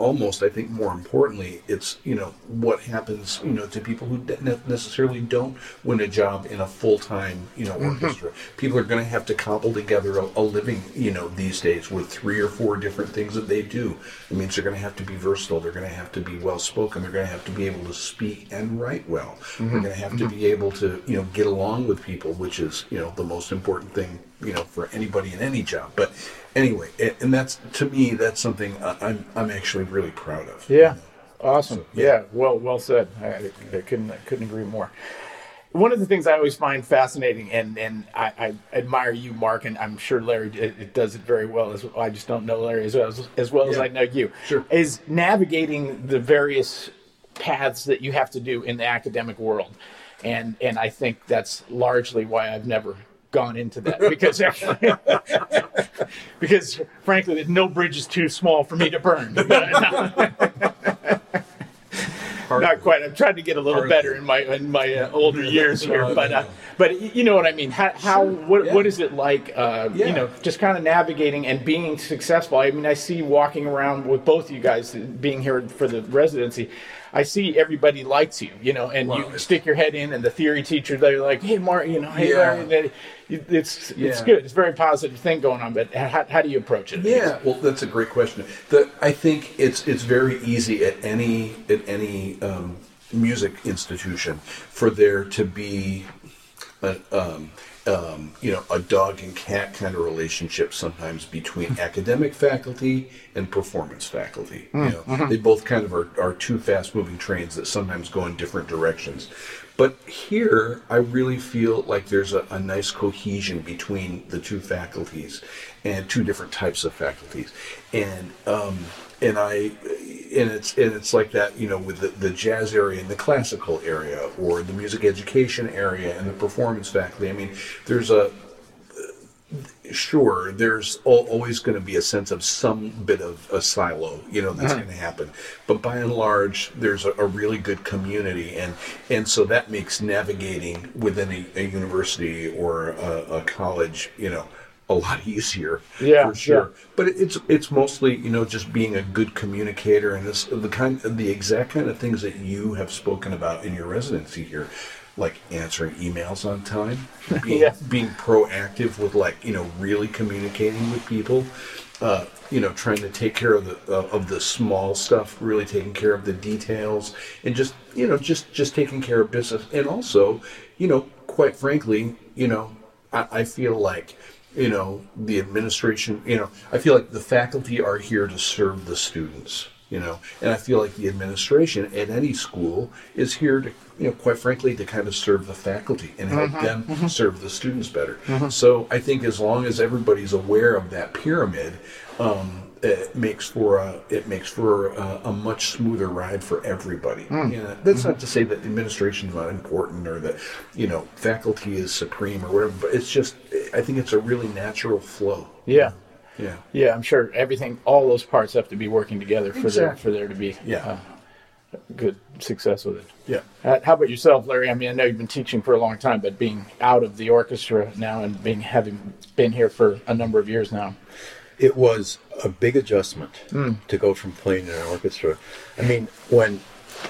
almost I think more importantly, it's you know what happens you know to people who ne- necessarily don't win a job in a full time you know orchestra. Mm-hmm. People are going to have to cobble together a, a living you know these days with three or four different things that they do. It means they're going to have to be versatile. They're going to have to be well spoken. They're going to have to be able to speak and write well. They're mm-hmm. going to have to mm-hmm. be able to you know get along with people, which is you know the most important thing you know for anybody in any job. But anyway, and that's to me that's something I'm I'm actually really proud of. Yeah, awesome. Yeah, well, well said. I, I couldn't I couldn't agree more. One of the things I always find fascinating, and and I, I admire you, Mark, and I'm sure Larry it, it does it very well. As well. I just don't know Larry as well as, as well as I know you. Sure. is navigating the various paths that you have to do in the academic world, and and I think that's largely why I've never gone into that because because frankly, no bridge is too small for me to burn. Not quite. I'm trying to get a little Hardly. better in my in my uh, older years here, but uh, but you know what I mean. How, how what yeah. what is it like? Uh, You know, just kind of navigating and being successful. I mean, I see walking around with both of you guys being here for the residency. I see everybody likes you, you know, and Well, you stick your head in, and the theory teacher they're like, "Hey, Mark, you know, hey, Yeah. Larry," it's it's good. It's a very positive thing going on. But how, how do you approach it? Yeah, well, that's a great question. The, I think it's it's very easy at any at any um, music institution for there to be a, um, um, you know a dog and cat kind of relationship sometimes between academic faculty and performance faculty. You know, they both kind of are, are two fast moving trains that sometimes go in different directions. But here, I really feel like there's a, a nice cohesion between the two faculties and two different types of faculties, and um, and I and it's and it's like that, you know, with the, the jazz area and the classical area, or the music education area and the performance faculty. I mean, there's a sure there's always going to be a sense of some bit of a silo you know that's uh-huh. going to happen but by and large there's a, a really good community and and so that makes navigating within a, a university or a, a college you know a lot easier Yeah, for sure yeah. but it's it's mostly you know just being a good communicator and this the kind the exact kind of things that you have spoken about in your residency here like answering emails on time being, Yeah. being proactive with like you know really communicating with people uh, you know trying to take care of the uh, of the small stuff really taking care of the details and just you know just just taking care of business and also you know quite frankly you know I, I feel like you know the administration you know i feel like the faculty are here to serve the students you know and i feel like the administration at any school is here to you know quite frankly to kind of serve the faculty and help mm-hmm. them mm-hmm. serve the students better mm-hmm. so i think as long as everybody's aware of that pyramid um, it makes for a it makes for a, a much smoother ride for everybody. Mm. You know, that's not to say that administration is not important or that you know faculty is supreme or whatever, but it's just I think it's a really natural flow. Yeah. Yeah. Yeah, I'm sure everything, all those parts have to be working together for there for there to be Yeah. uh, good success with it. Yeah. Uh, how about yourself, Larry? I mean, I know you've been teaching for a long time, but being out of the orchestra now and being having been here for a number of years now. It was a big adjustment Hmm. to go from playing in an orchestra. I mean, when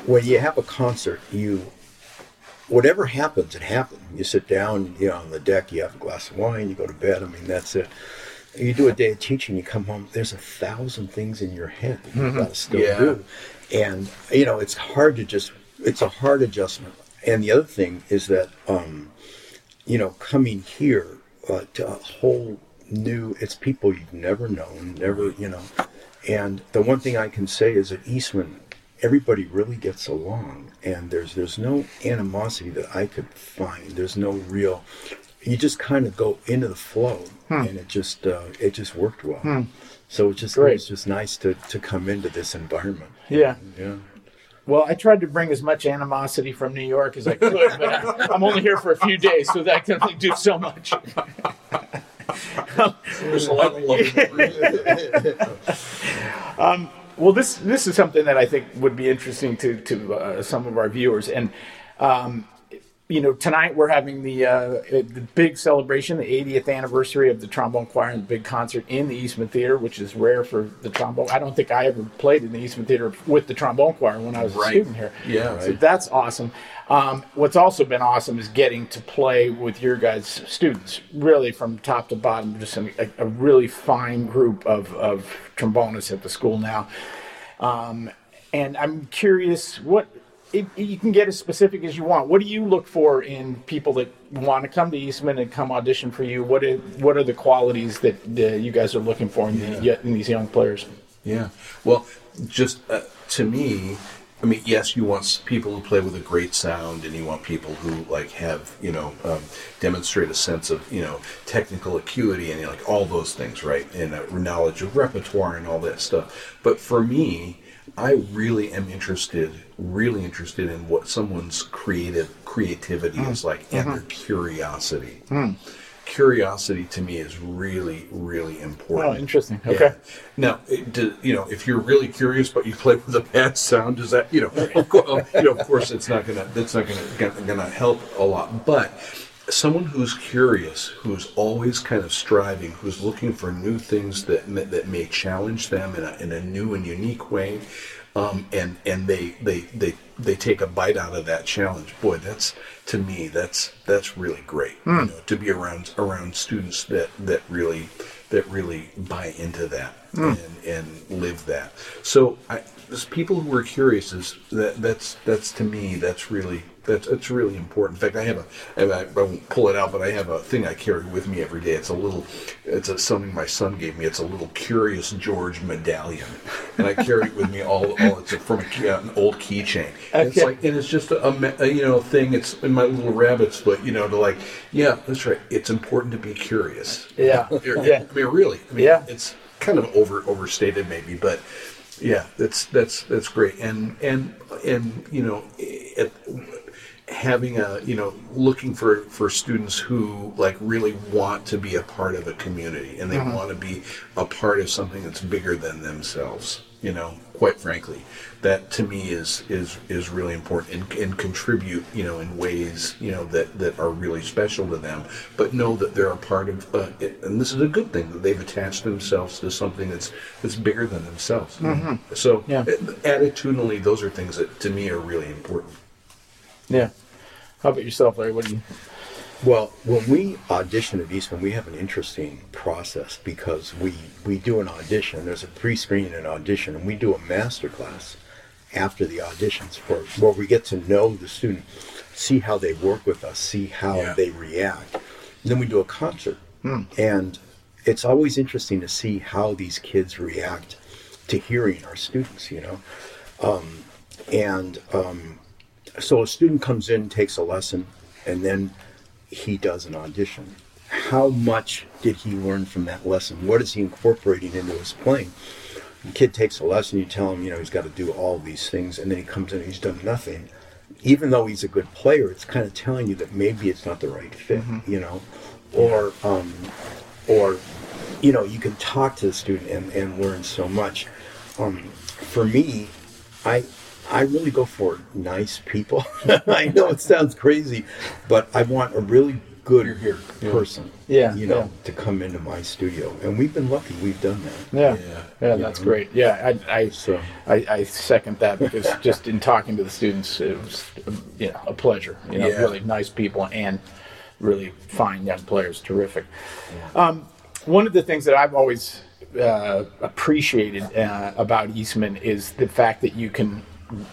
when you have a concert, you whatever happens, it happens. You sit down, you know, on the deck, you have a glass of wine, you go to bed. I mean, that's it. You do a day of teaching, you come home. There's a thousand things in your head that you've got to still Yeah. do, and you know, it's hard to just. It's a hard adjustment. And the other thing is that, um, you know, coming here uh, to a whole new, it's people you've never known, never, you know. And the one thing I can say is at Eastman, everybody really gets along, and there's there's no animosity that I could find. There's no real. You just kind of go into the flow, and it just uh, it just worked well. So it's just Great. it was just nice to to come into this environment. Yeah. Yeah. Well, I tried to bring as much animosity from New York as I could, but I, I'm only here for a few days, so that I can only do so much. There's a lot of love. Well, this this is something that I think would be interesting to to uh, some of our viewers, and um, you know, tonight we're having the uh, the big celebration, the 80th anniversary of the trombone choir and the big concert in the Eastman Theater, which is rare for the trombone. I don't think I ever played in the Eastman Theater with the trombone choir when I was a student here. Yeah, so right. that's awesome. Um, what's also been awesome is getting to play with your guys' students, really from top to bottom, just a, a really fine group of, of trombonists at the school now. Um, and I'm curious, what it, you can get as specific as you want. What do you look for in people that want to come to Eastman and come audition for you? What are, what are the qualities that uh, you guys are looking for in, the, in these young players? Yeah. Well, just uh, to me, I mean, yes, you want people who play with a great sound, and you want people who like have you know um, demonstrate a sense of you know technical acuity and like all those things, right? And a knowledge of repertoire and all that stuff. But for me, I really am interested, really interested in what someone's creative creativity hmm. is like and hmm. their curiosity hmm. curiosity to me is really, really important. Oh, interesting. Yeah. Okay. Now, it, do, you know, if you're really curious but you play with a bad sound, does that, you know, of course, you know, of course, it's not gonna, that's not gonna, gonna, gonna help a lot. But someone who's curious, who's always kind of striving, who's looking for new things that may- that may challenge them in a, in a new and unique way, um, and and they, they they they take a bite out of that challenge. Boy, that's to me that's that's really great. You know, to be around around students that that really that really buy into that and, and live that. So I, people who are curious is that that's that's to me that's really that's it's really important. In fact, I have a I, a- won't pull it out, but I have a thing I carry with me every day. It's a little it's a, something my son gave me. It's a little Curious George medallion, and I carry it with me all all. It's from a, an old keychain. And It's Okay. like and it's just a, a, a you know thing. It's in my little rabbit's foot. You know to like yeah that's right. It's important to be curious. Yeah. Yeah. I mean really. I mean, Yeah. It's kind of over overstated maybe, but yeah, that's that's that's great. And and and you know, it, having a you know looking for for students who like really want to be a part of a community and they want to be a part of something that's bigger than themselves. You know, quite frankly, that to me is is is really important and, and contribute you know in ways you know that that are really special to them. But know that they're a part of, uh, it, and this is a good thing that they've attached themselves to something that's that's bigger than themselves. So Yeah. uh, attitudinally, those are things that to me are really important. Yeah. How about yourself, Larry? What do you? Well, when we audition at Eastman, we have an interesting process because we, we do an audition. There's a pre-screen and audition, and we do a master class after the auditions for where we get to know the student, see how they work with us, see how Yeah. they react. then we do a concert, and it's always interesting to see how these kids react to hearing our students. You know, um, and um, so a student comes in, takes a lesson, and then he does an audition. How much did he learn from that lesson? What is he incorporating into his playing? The kid takes a lesson, you tell him, you know, he's got to do all these things, and then he comes in and he's done nothing. Even though he's a good player, it's kind of telling you that maybe it's not the right fit, you know, or, um, or, you know, you can talk to the student and, and learn so much. Um, for me, I I really go for nice people. I know it sounds crazy, but I want a really good Here, here. person. Yeah, you know, yeah. to come into my studio, and we've been lucky. We've done that. Yeah. Yeah. Yeah, that's great. Yeah, I, I, So- I, I second that because just in talking to the students, it was, you know, a pleasure. You know, Yeah. really nice people and really fine young players. Terrific. Um, one of the things that I've always uh, appreciated uh, about Eastman is the fact that you can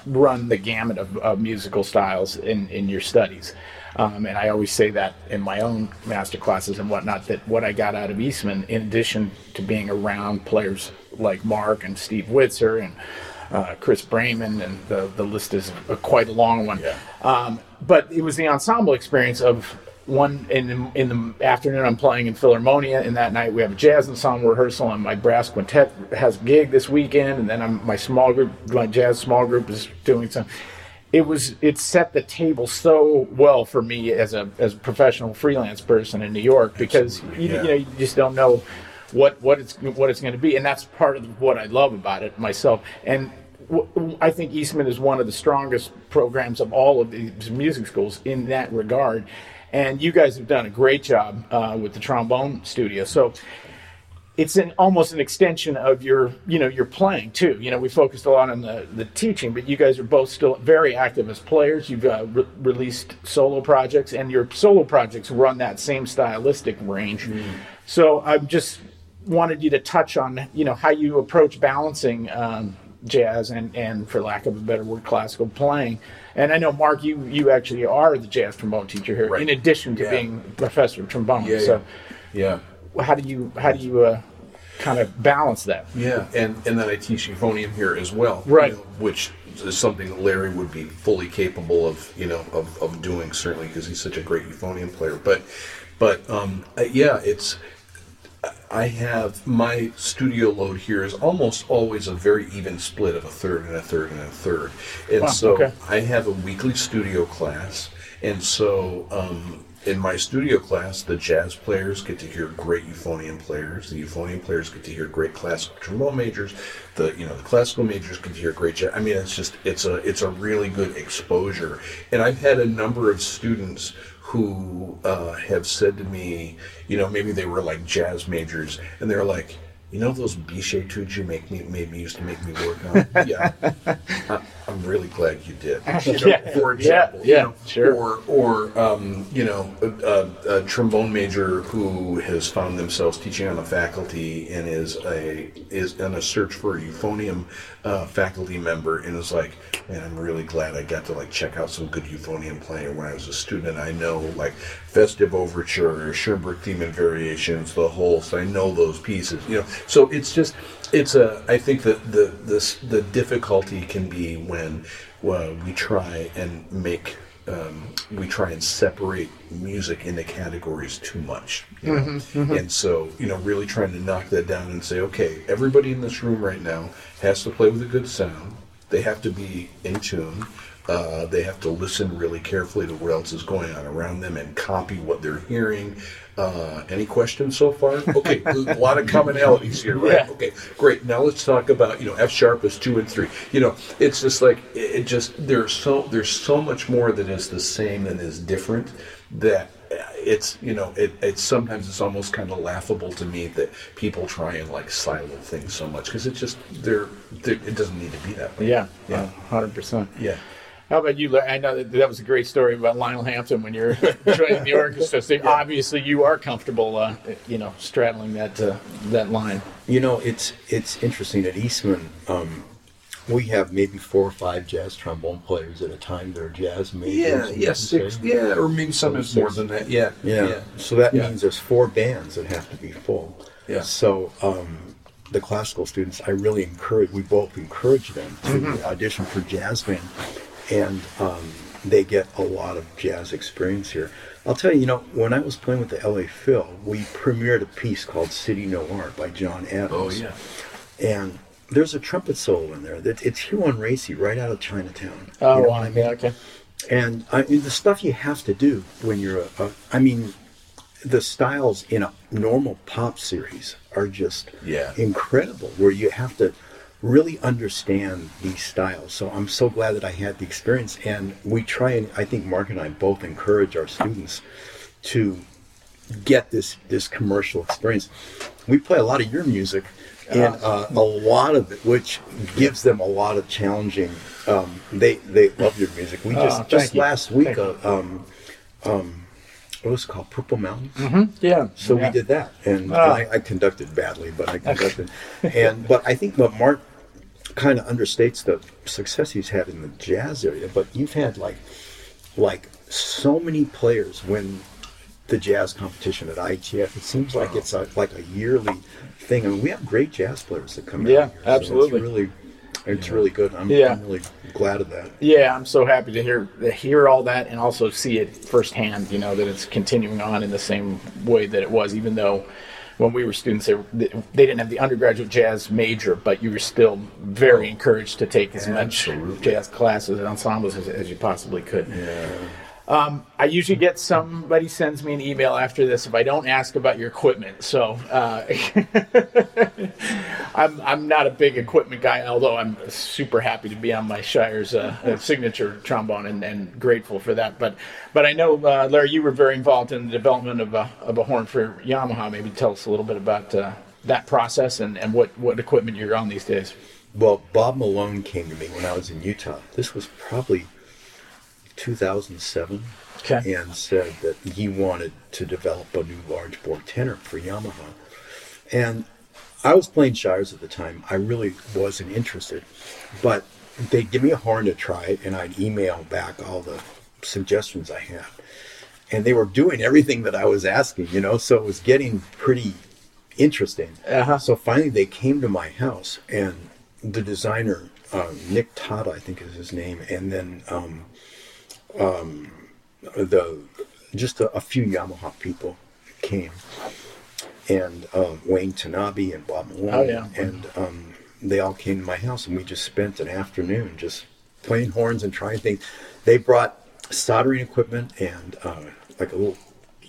run the gamut of, of musical styles in, in your studies. Um, and I always say that in my own master classes and whatnot, that what I got out of Eastman, in addition to being around players like Mark and Steve Witser and uh, Chris Brayman, and the, the list is a, quite a long one. Yeah. Um, but it was the ensemble experience of one in the, in the afternoon I'm playing in Philharmonia, and that night we have a jazz ensemble rehearsal, and my brass quintet has a gig this weekend, and then I'm, my small group, my jazz small group is doing some. It was it set the table so well for me as a as a professional freelance person in New York because you, yeah. you know you just don't know what what it's what it's going to be, and that's part of what I love about it myself. And I think Eastman is one of the strongest programs of all of these music schools in that regard. And you guys have done a great job uh, with the trombone studio. So it's an almost an extension of your you know your playing too. You know we focused a lot on the the teaching but you guys are both still very active as players. You've uh, re- released solo projects and your solo projects run that same stylistic range. So i just wanted you to touch on you know how you approach balancing um, jazz and and for lack of a better word classical playing and i know mark you you actually are the jazz trombone teacher here Right. in addition to Yeah. being professor of trombone Yeah, so yeah. how do you how do you uh, kind of balance that? Yeah, and and then I teach euphonium here as well, you Right. know, which is something that Larry would be fully capable of, you know, of, of doing certainly because he's such a great euphonium player. But, but um, uh, yeah, it's I have my studio load here is almost always a very even split of a third and a third and a third, and Wow, so okay. I have a weekly studio class, and so um, in my studio class, the jazz players get to hear great euphonium players. The euphonium players get to hear great classical trombone majors. The you know the classical majors get to hear great jazz. I mean, it's just it's a it's a really good exposure. And I've had a number of students who uh, have said to me, you know, maybe they were like jazz majors, and they're like, you know, those Bitsch etudes you make me made me used to make me work on. yeah, I, I'm really glad you did. You know, Yeah. For example, Yeah, you know, sure. or or um, you know, a, a, a trombone major who has found themselves teaching on a faculty and is a is in a search for a euphonium uh, faculty member and is like, man, I'm really glad I got to like check out some good euphonium playing when I was a student. I know like Festive Overture, Schoenberg Theme and Variations, the whole. So I know those pieces. You know, so it's just it's a. I think that the this the difficulty can be when well, we try and make um, we try and separate music into categories too much. You know? Mm-hmm, mm-hmm. And so, you know, really trying to knock that down and say, okay, everybody in this room right now has to play with a good sound. They have to be in tune. Uh, they have to listen really carefully to what else is going on around them and copy what they're hearing. Uh, any questions so far? Okay, a lot of commonalities here, right? Yeah. Okay, great. Now let's talk about you know F sharp is two and three. You know, it's just like it just there's so there's so much more that is the same than is different that it's you know it, it's sometimes it's almost kind of laughable to me that people try and like silo things so much because it's just they're, they're it doesn't need to be that way. Yeah, Yeah. hundred percent. Yeah. How about you? I know that, that was a great story about Lionel Hampton when you're joining the orchestra. So obviously, you are comfortable, uh, you know, straddling that uh, that line. You know, it's it's interesting at Eastman. Um, we have maybe four or five jazz trombone players at a time. They're jazz majors. Yeah, you yeah, six, say. yeah, or maybe some is more than that. Yeah, Yeah. So that Yeah. means there's four bands that have to be full. Yeah. So um, the classical students, I really encourage. We both encourage them to Mm-hmm. audition for jazz band, and um, they get a lot of jazz experience here. I'll tell you, you know, when I was playing with the LA Phil, we premiered a piece called City Noir by John Adams. Oh yeah. And there's a trumpet solo in there. That it's Uan Rasey right out of Chinatown. Oh, You know wow. I mean? yeah, okay. And I mean, the stuff you have to do when you're a, a I mean, the styles in a normal pop series are just Yeah. incredible, where you have to really understand these styles. So I'm so glad that I had the experience, and we try and I think Mark and I both encourage our students to get this this commercial experience. We play a lot of your music, and uh, a lot of it, which gives them a lot of challenging. Um, they they love your music. We Oh, just thank just you. last week, uh, um, um, what was it called Purple Mountains. Yeah. So yeah. we did that, and, Ah. and I, I conducted badly, but I conducted. and but I think what Mark kind of understates the success he's had in the jazz area. But you've had like like so many players win the jazz competition at ITF. It seems like it's a, like a yearly thing. I mean, we have great jazz players that come Yeah, out here. so absolutely. it's really, it's really good. I'm, Yeah. I'm really glad of that. Yeah, I'm so happy to hear to hear all that and also see it firsthand. You know that it's continuing on in the same way that it was, even though when we were students, they, they didn't have the undergraduate jazz major, but you were still very oh. encouraged to take as much Absolutely. jazz classes and ensembles as, as you possibly could. Um, I usually get somebody sends me an email after this if I don't ask about your equipment. So uh, I'm I'm not a big equipment guy, although I'm super happy to be on my Shires uh, uh, signature trombone and, and grateful for that. But but I know uh, Larry, you were very involved in the development of a of a horn for Yamaha. Maybe tell us a little bit about uh, that process and, and what what equipment you're on these days. Well, Bob Malone came to me when I was in Utah. This was probably 2007. Okay. and said that he wanted to develop a new large bore tenor for Yamaha. And I was playing Shires at the time. I really wasn't interested, but they'd give me a horn to try it, and I'd email back all the suggestions I had. And they were doing everything that I was asking, you know, so it was getting pretty interesting. Uh-huh. So finally, they came to my house, and the designer, uh, Nick Tata, I think is his name, and then um, the just a, a few Yamaha people came, and um, Wayne Tanabe and Bob Malone, Oh, yeah. and um, they all came to my house, and we just spent an afternoon just playing horns and trying things. They brought soldering equipment and uh, like a little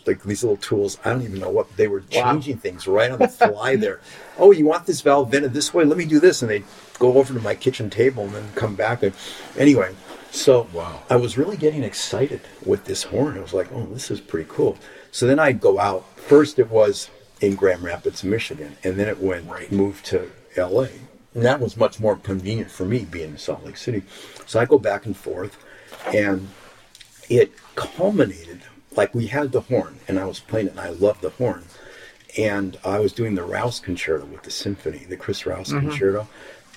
like these little tools. I don't even know what they were changing wow. things right on the fly there. oh, you want this valve vented this way? Let me do this, and they go over to my kitchen table and then come back. And anyway, so wow. I was really getting excited with this horn. I was like, oh, this is pretty cool. So then I'd go out. First, it was in Grand Rapids, Michigan, and then it went right. moved to L.A. And that was much more convenient for me being in Salt Lake City. So I go back and forth, and it culminated like we had the horn, and I was playing it, and I loved the horn. And I was doing the Rouse concerto with the symphony, the Chris Rouse mm-hmm. concerto,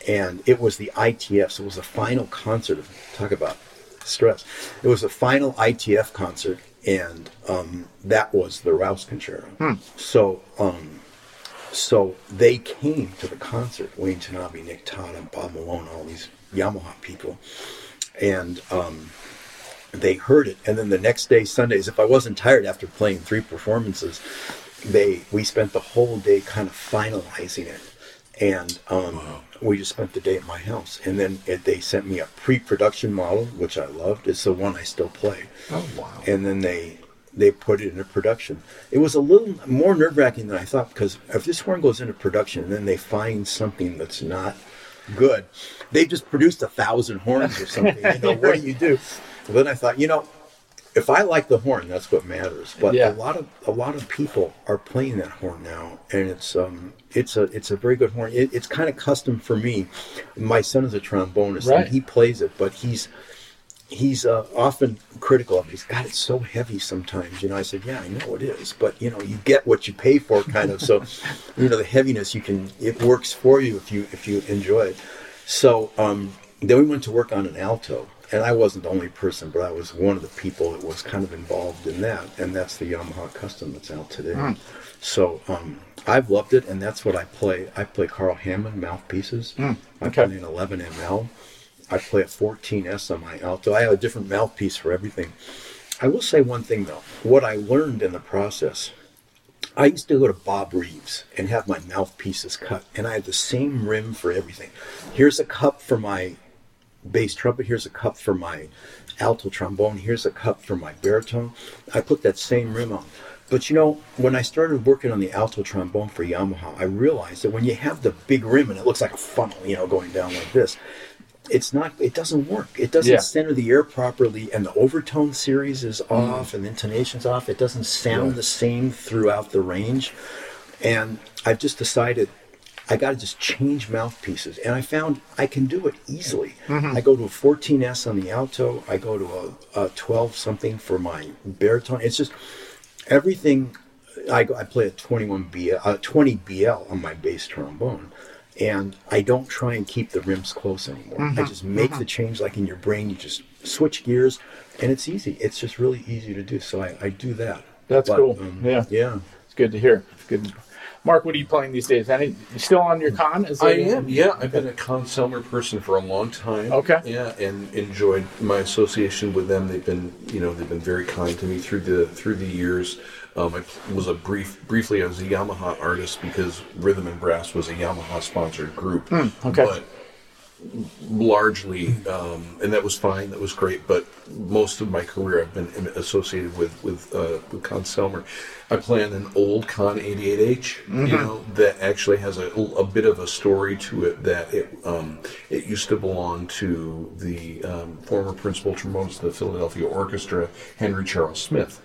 and it was the ITF. So it was the final concert of talk about stress. It was the final ITF concert, and um, that was the Rouse concerto. Hmm. So. Um, so they came to the concert, Wayne Tanabe, Nick Todd, and Bob Malone, all these Yamaha people. And um, they heard it. And then the next day, Sundays, if I wasn't tired after playing three performances, they we spent the whole day kind of finalizing it. And um, wow. we just spent the day at my house. And then it, they sent me a pre production model, which I loved. It's the one I still play. Oh, wow. And then they they put it into production. It was a little more nerve wracking than I thought because if this horn goes into production and then they find something that's not good, they just produced a thousand horns or something. You know, what do you do? Well, then I thought, you know, if I like the horn, that's what matters. But yeah. a lot of a lot of people are playing that horn now, and it's um it's a it's a very good horn. It, it's kind of custom for me. My son is a trombonist, right. and he plays it, but he's he's uh, often critical of it. He's got it so heavy sometimes. You know, I said, yeah, I know it is, but you know, you get what you pay for, kind of. So, you know, the heaviness you can it works for you if you if you enjoy it. So um, then we went to work on an alto, and I wasn't the only person, but I was one of the people that was kind of involved in that, and that's the Yamaha Custom that's out today. Mm. So um, I've loved it, and that's what I play. I play Karl Hammond mouthpieces. Mm. Okay. I play an 11 ML. I play a 14S on my alto. I have a different mouthpiece for everything. I will say one thing though. What I learned in the process, I used to go to Bob Reeves and have my mouthpieces cut, and I had the same rim for everything. Here's a cup for my bass trumpet. Here's a cup for my alto trombone. Here's a cup for my baritone. I put that same rim on. But you know, when I started working on the alto trombone for Yamaha, I realized that when you have the big rim and it looks like a funnel, you know, going down like this, it's not it doesn't work it doesn't yeah. center the air properly and the overtone series is mm. off and the intonation's off it doesn't sound yeah. the same throughout the range and i've just decided i got to just change mouthpieces and i found i can do it easily mm-hmm. i go to a 14s on the alto i go to a, a 12 something for my baritone it's just everything i, I play a 21 b a 20 bl on my bass trombone and I don't try and keep the rims close anymore. Mm-hmm. I just make mm-hmm. the change like in your brain. You just switch gears, and it's easy. It's just really easy to do. So I, I do that. That's but, cool. Um, yeah, yeah, it's good to hear. It's good. Mark, what are you playing these days? Any still on your Conn? Is I am. Yeah, I've been a Conn-Selmer person for a long time. Okay. Yeah, and enjoyed my association with them. They've been, you know, they've been very kind to me through the through the years. Um, I was a brief, briefly, I was a Yamaha artist because Rhythm and Brass was a Yamaha sponsored group. Mm, okay. But largely, um, and that was fine. That was great. But most of my career, I've been associated with with uh, with Conn-Selmer. I play on an old Conn 88H, mm-hmm. you know, that actually has a, a bit of a story to it. That it um, it used to belong to the um, former principal trombonist of the Philadelphia Orchestra, Henry Charles Smith.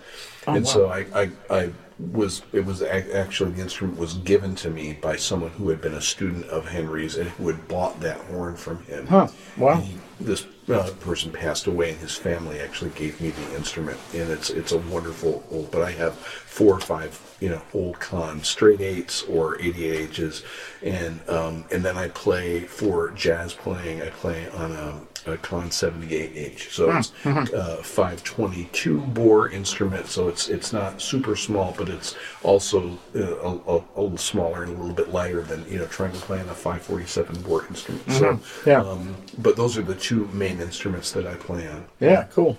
Oh, and wow. so I, I, I was it was actually the instrument was given to me by someone who had been a student of Henry's and who had bought that horn from him. Huh. Wow. He, this uh, person passed away, and his family actually gave me the instrument, and it's it's a wonderful old. But I have four or five, you know, old Conn straight eights or 88Hs, and um, and then I play for jazz playing. I play on a a Conn 78H. So hmm, it's mm-hmm. uh, 522 bore instrument. So it's it's not super small, but it's also uh, a, a, a, little smaller and a little bit lighter than you know trying to play on a 547 bore instrument. Mm-hmm. So yeah. Um, but those are the two main instruments that I play on. Yeah, cool.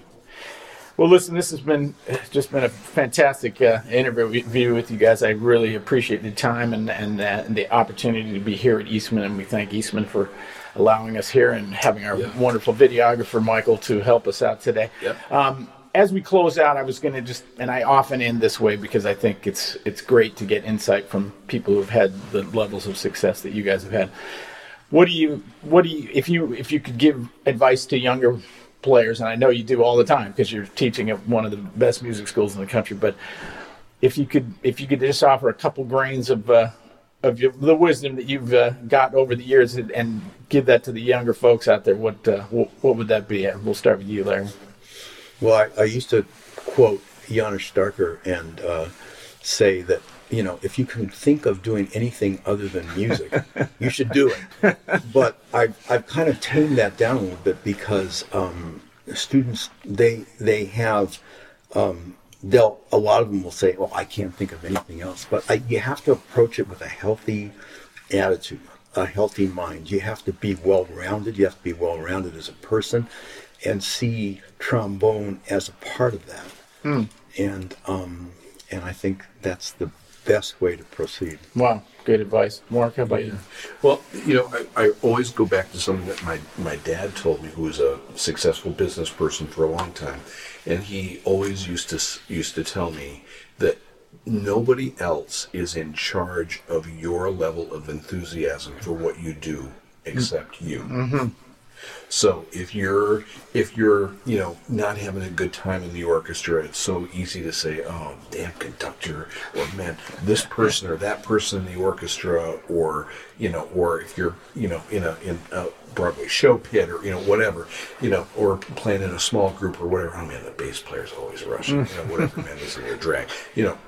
Well, listen, this has been just been a fantastic uh, interview with you guys. I really appreciate the time and and, uh, and the opportunity to be here at Eastman, and we thank Eastman for allowing us here and having our yeah. wonderful videographer Michael to help us out today. Yep. Um, as we close out, I was going to just, and I often end this way because I think it's it's great to get insight from people who've had the levels of success that you guys have had. What do you, what do you, if you if you could give advice to younger players, and I know you do all the time because you're teaching at one of the best music schools in the country, but if you could if you could just offer a couple grains of uh, of your, the wisdom that you've uh, got over the years and, and, give that to the younger folks out there, what uh, what, what, would that be? We'll start with you, Larry. Well, I, I used to quote Janos Starker and uh, say that you know if you can think of doing anything other than music, you should do it. But I've I've kind of tamed that down a little bit because um, students they they have. Um, they'll a lot of them will say, "Well, I can't think of anything else." But I, you have to approach it with a healthy attitude, a healthy mind. You have to be well-rounded. You have to be well-rounded as a person, and see trombone as a part of that. Mm. And um, and I think that's the best way to proceed. Wow, good advice, Mark. How about you? Well, you know, I, I always go back to something that my my dad told me, who was a successful business person for a long time and he always used to used to tell me that nobody else is in charge of your level of enthusiasm for what you do except you. Mm-hmm. So if you're if you're you know not having a good time in the orchestra, it's so easy to say, "Oh, damn conductor," or "Man, this person or that person in the orchestra," or you know, or if you're you know in a in a Broadway show pit or you know whatever, you know, or playing in a small group or whatever. Oh man, the bass player's always rushing, you know, whatever man is in their drag, you know.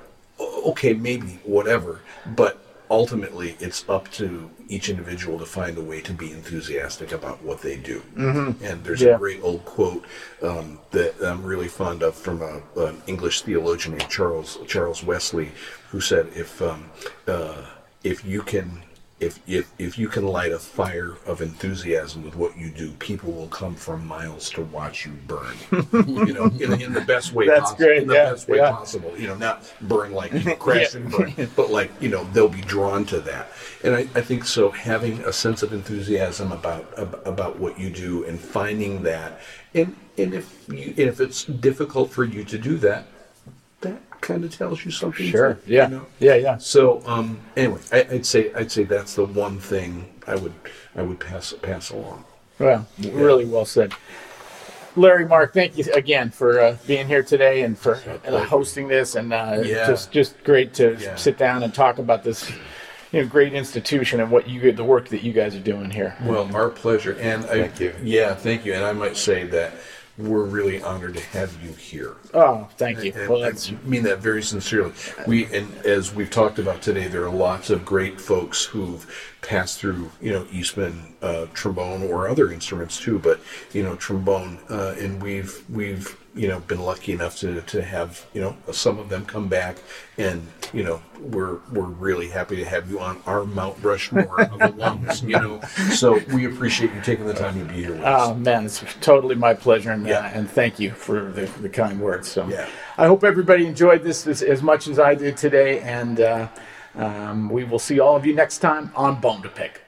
Okay, maybe whatever, but ultimately it's up to each individual to find a way to be enthusiastic about what they do. Mm-hmm. And there's yeah. a great old quote um, that I'm really fond of from a, an English theologian named Charles Charles Wesley, who said, "If um, uh, if you can if, if if you can light a fire of enthusiasm with what you do, people will come from miles to watch you burn. you know, in, in, the best way That's possible. Great. In the yeah, best way yeah. possible. You know, not burn like you know, crash and burn, but like you know, they'll be drawn to that. And I, I think so. Having a sense of enthusiasm about about what you do and finding that, and and if you, and if it's difficult for you to do that kind of tells you something. Sure. Too, yeah. You know? Yeah. Yeah. So um, anyway, I, would say I'd say that's the one thing I would I would pass pass along. Well, yeah. really well said. Larry, Mark, thank you again for uh, being here today and for uh, hosting this, and uh, yeah. just just great to yeah. sit down and talk about this, you know, great institution and what you the work that you guys are doing here. Well, our pleasure, and thank I, you. Yeah, thank you, and I might say that we're really honored to have you here. Oh, thank you. And well, I mean that very sincerely. We and as we've talked about today, there are lots of great folks who've passed through, you know, Eastman uh, trombone or other instruments too, but you know, trombone, uh, and we've we've you know been lucky enough to, to have you know some of them come back and you know we're we're really happy to have you on our Mount Rushmore of alums you know so we appreciate you taking the time to be here with us. Oh man, it's totally my pleasure and uh, yeah. uh, and thank you for the, the kind words. So yeah. I hope everybody enjoyed this as, as much as I did today and uh, um, we will see all of you next time on Bone to Pick.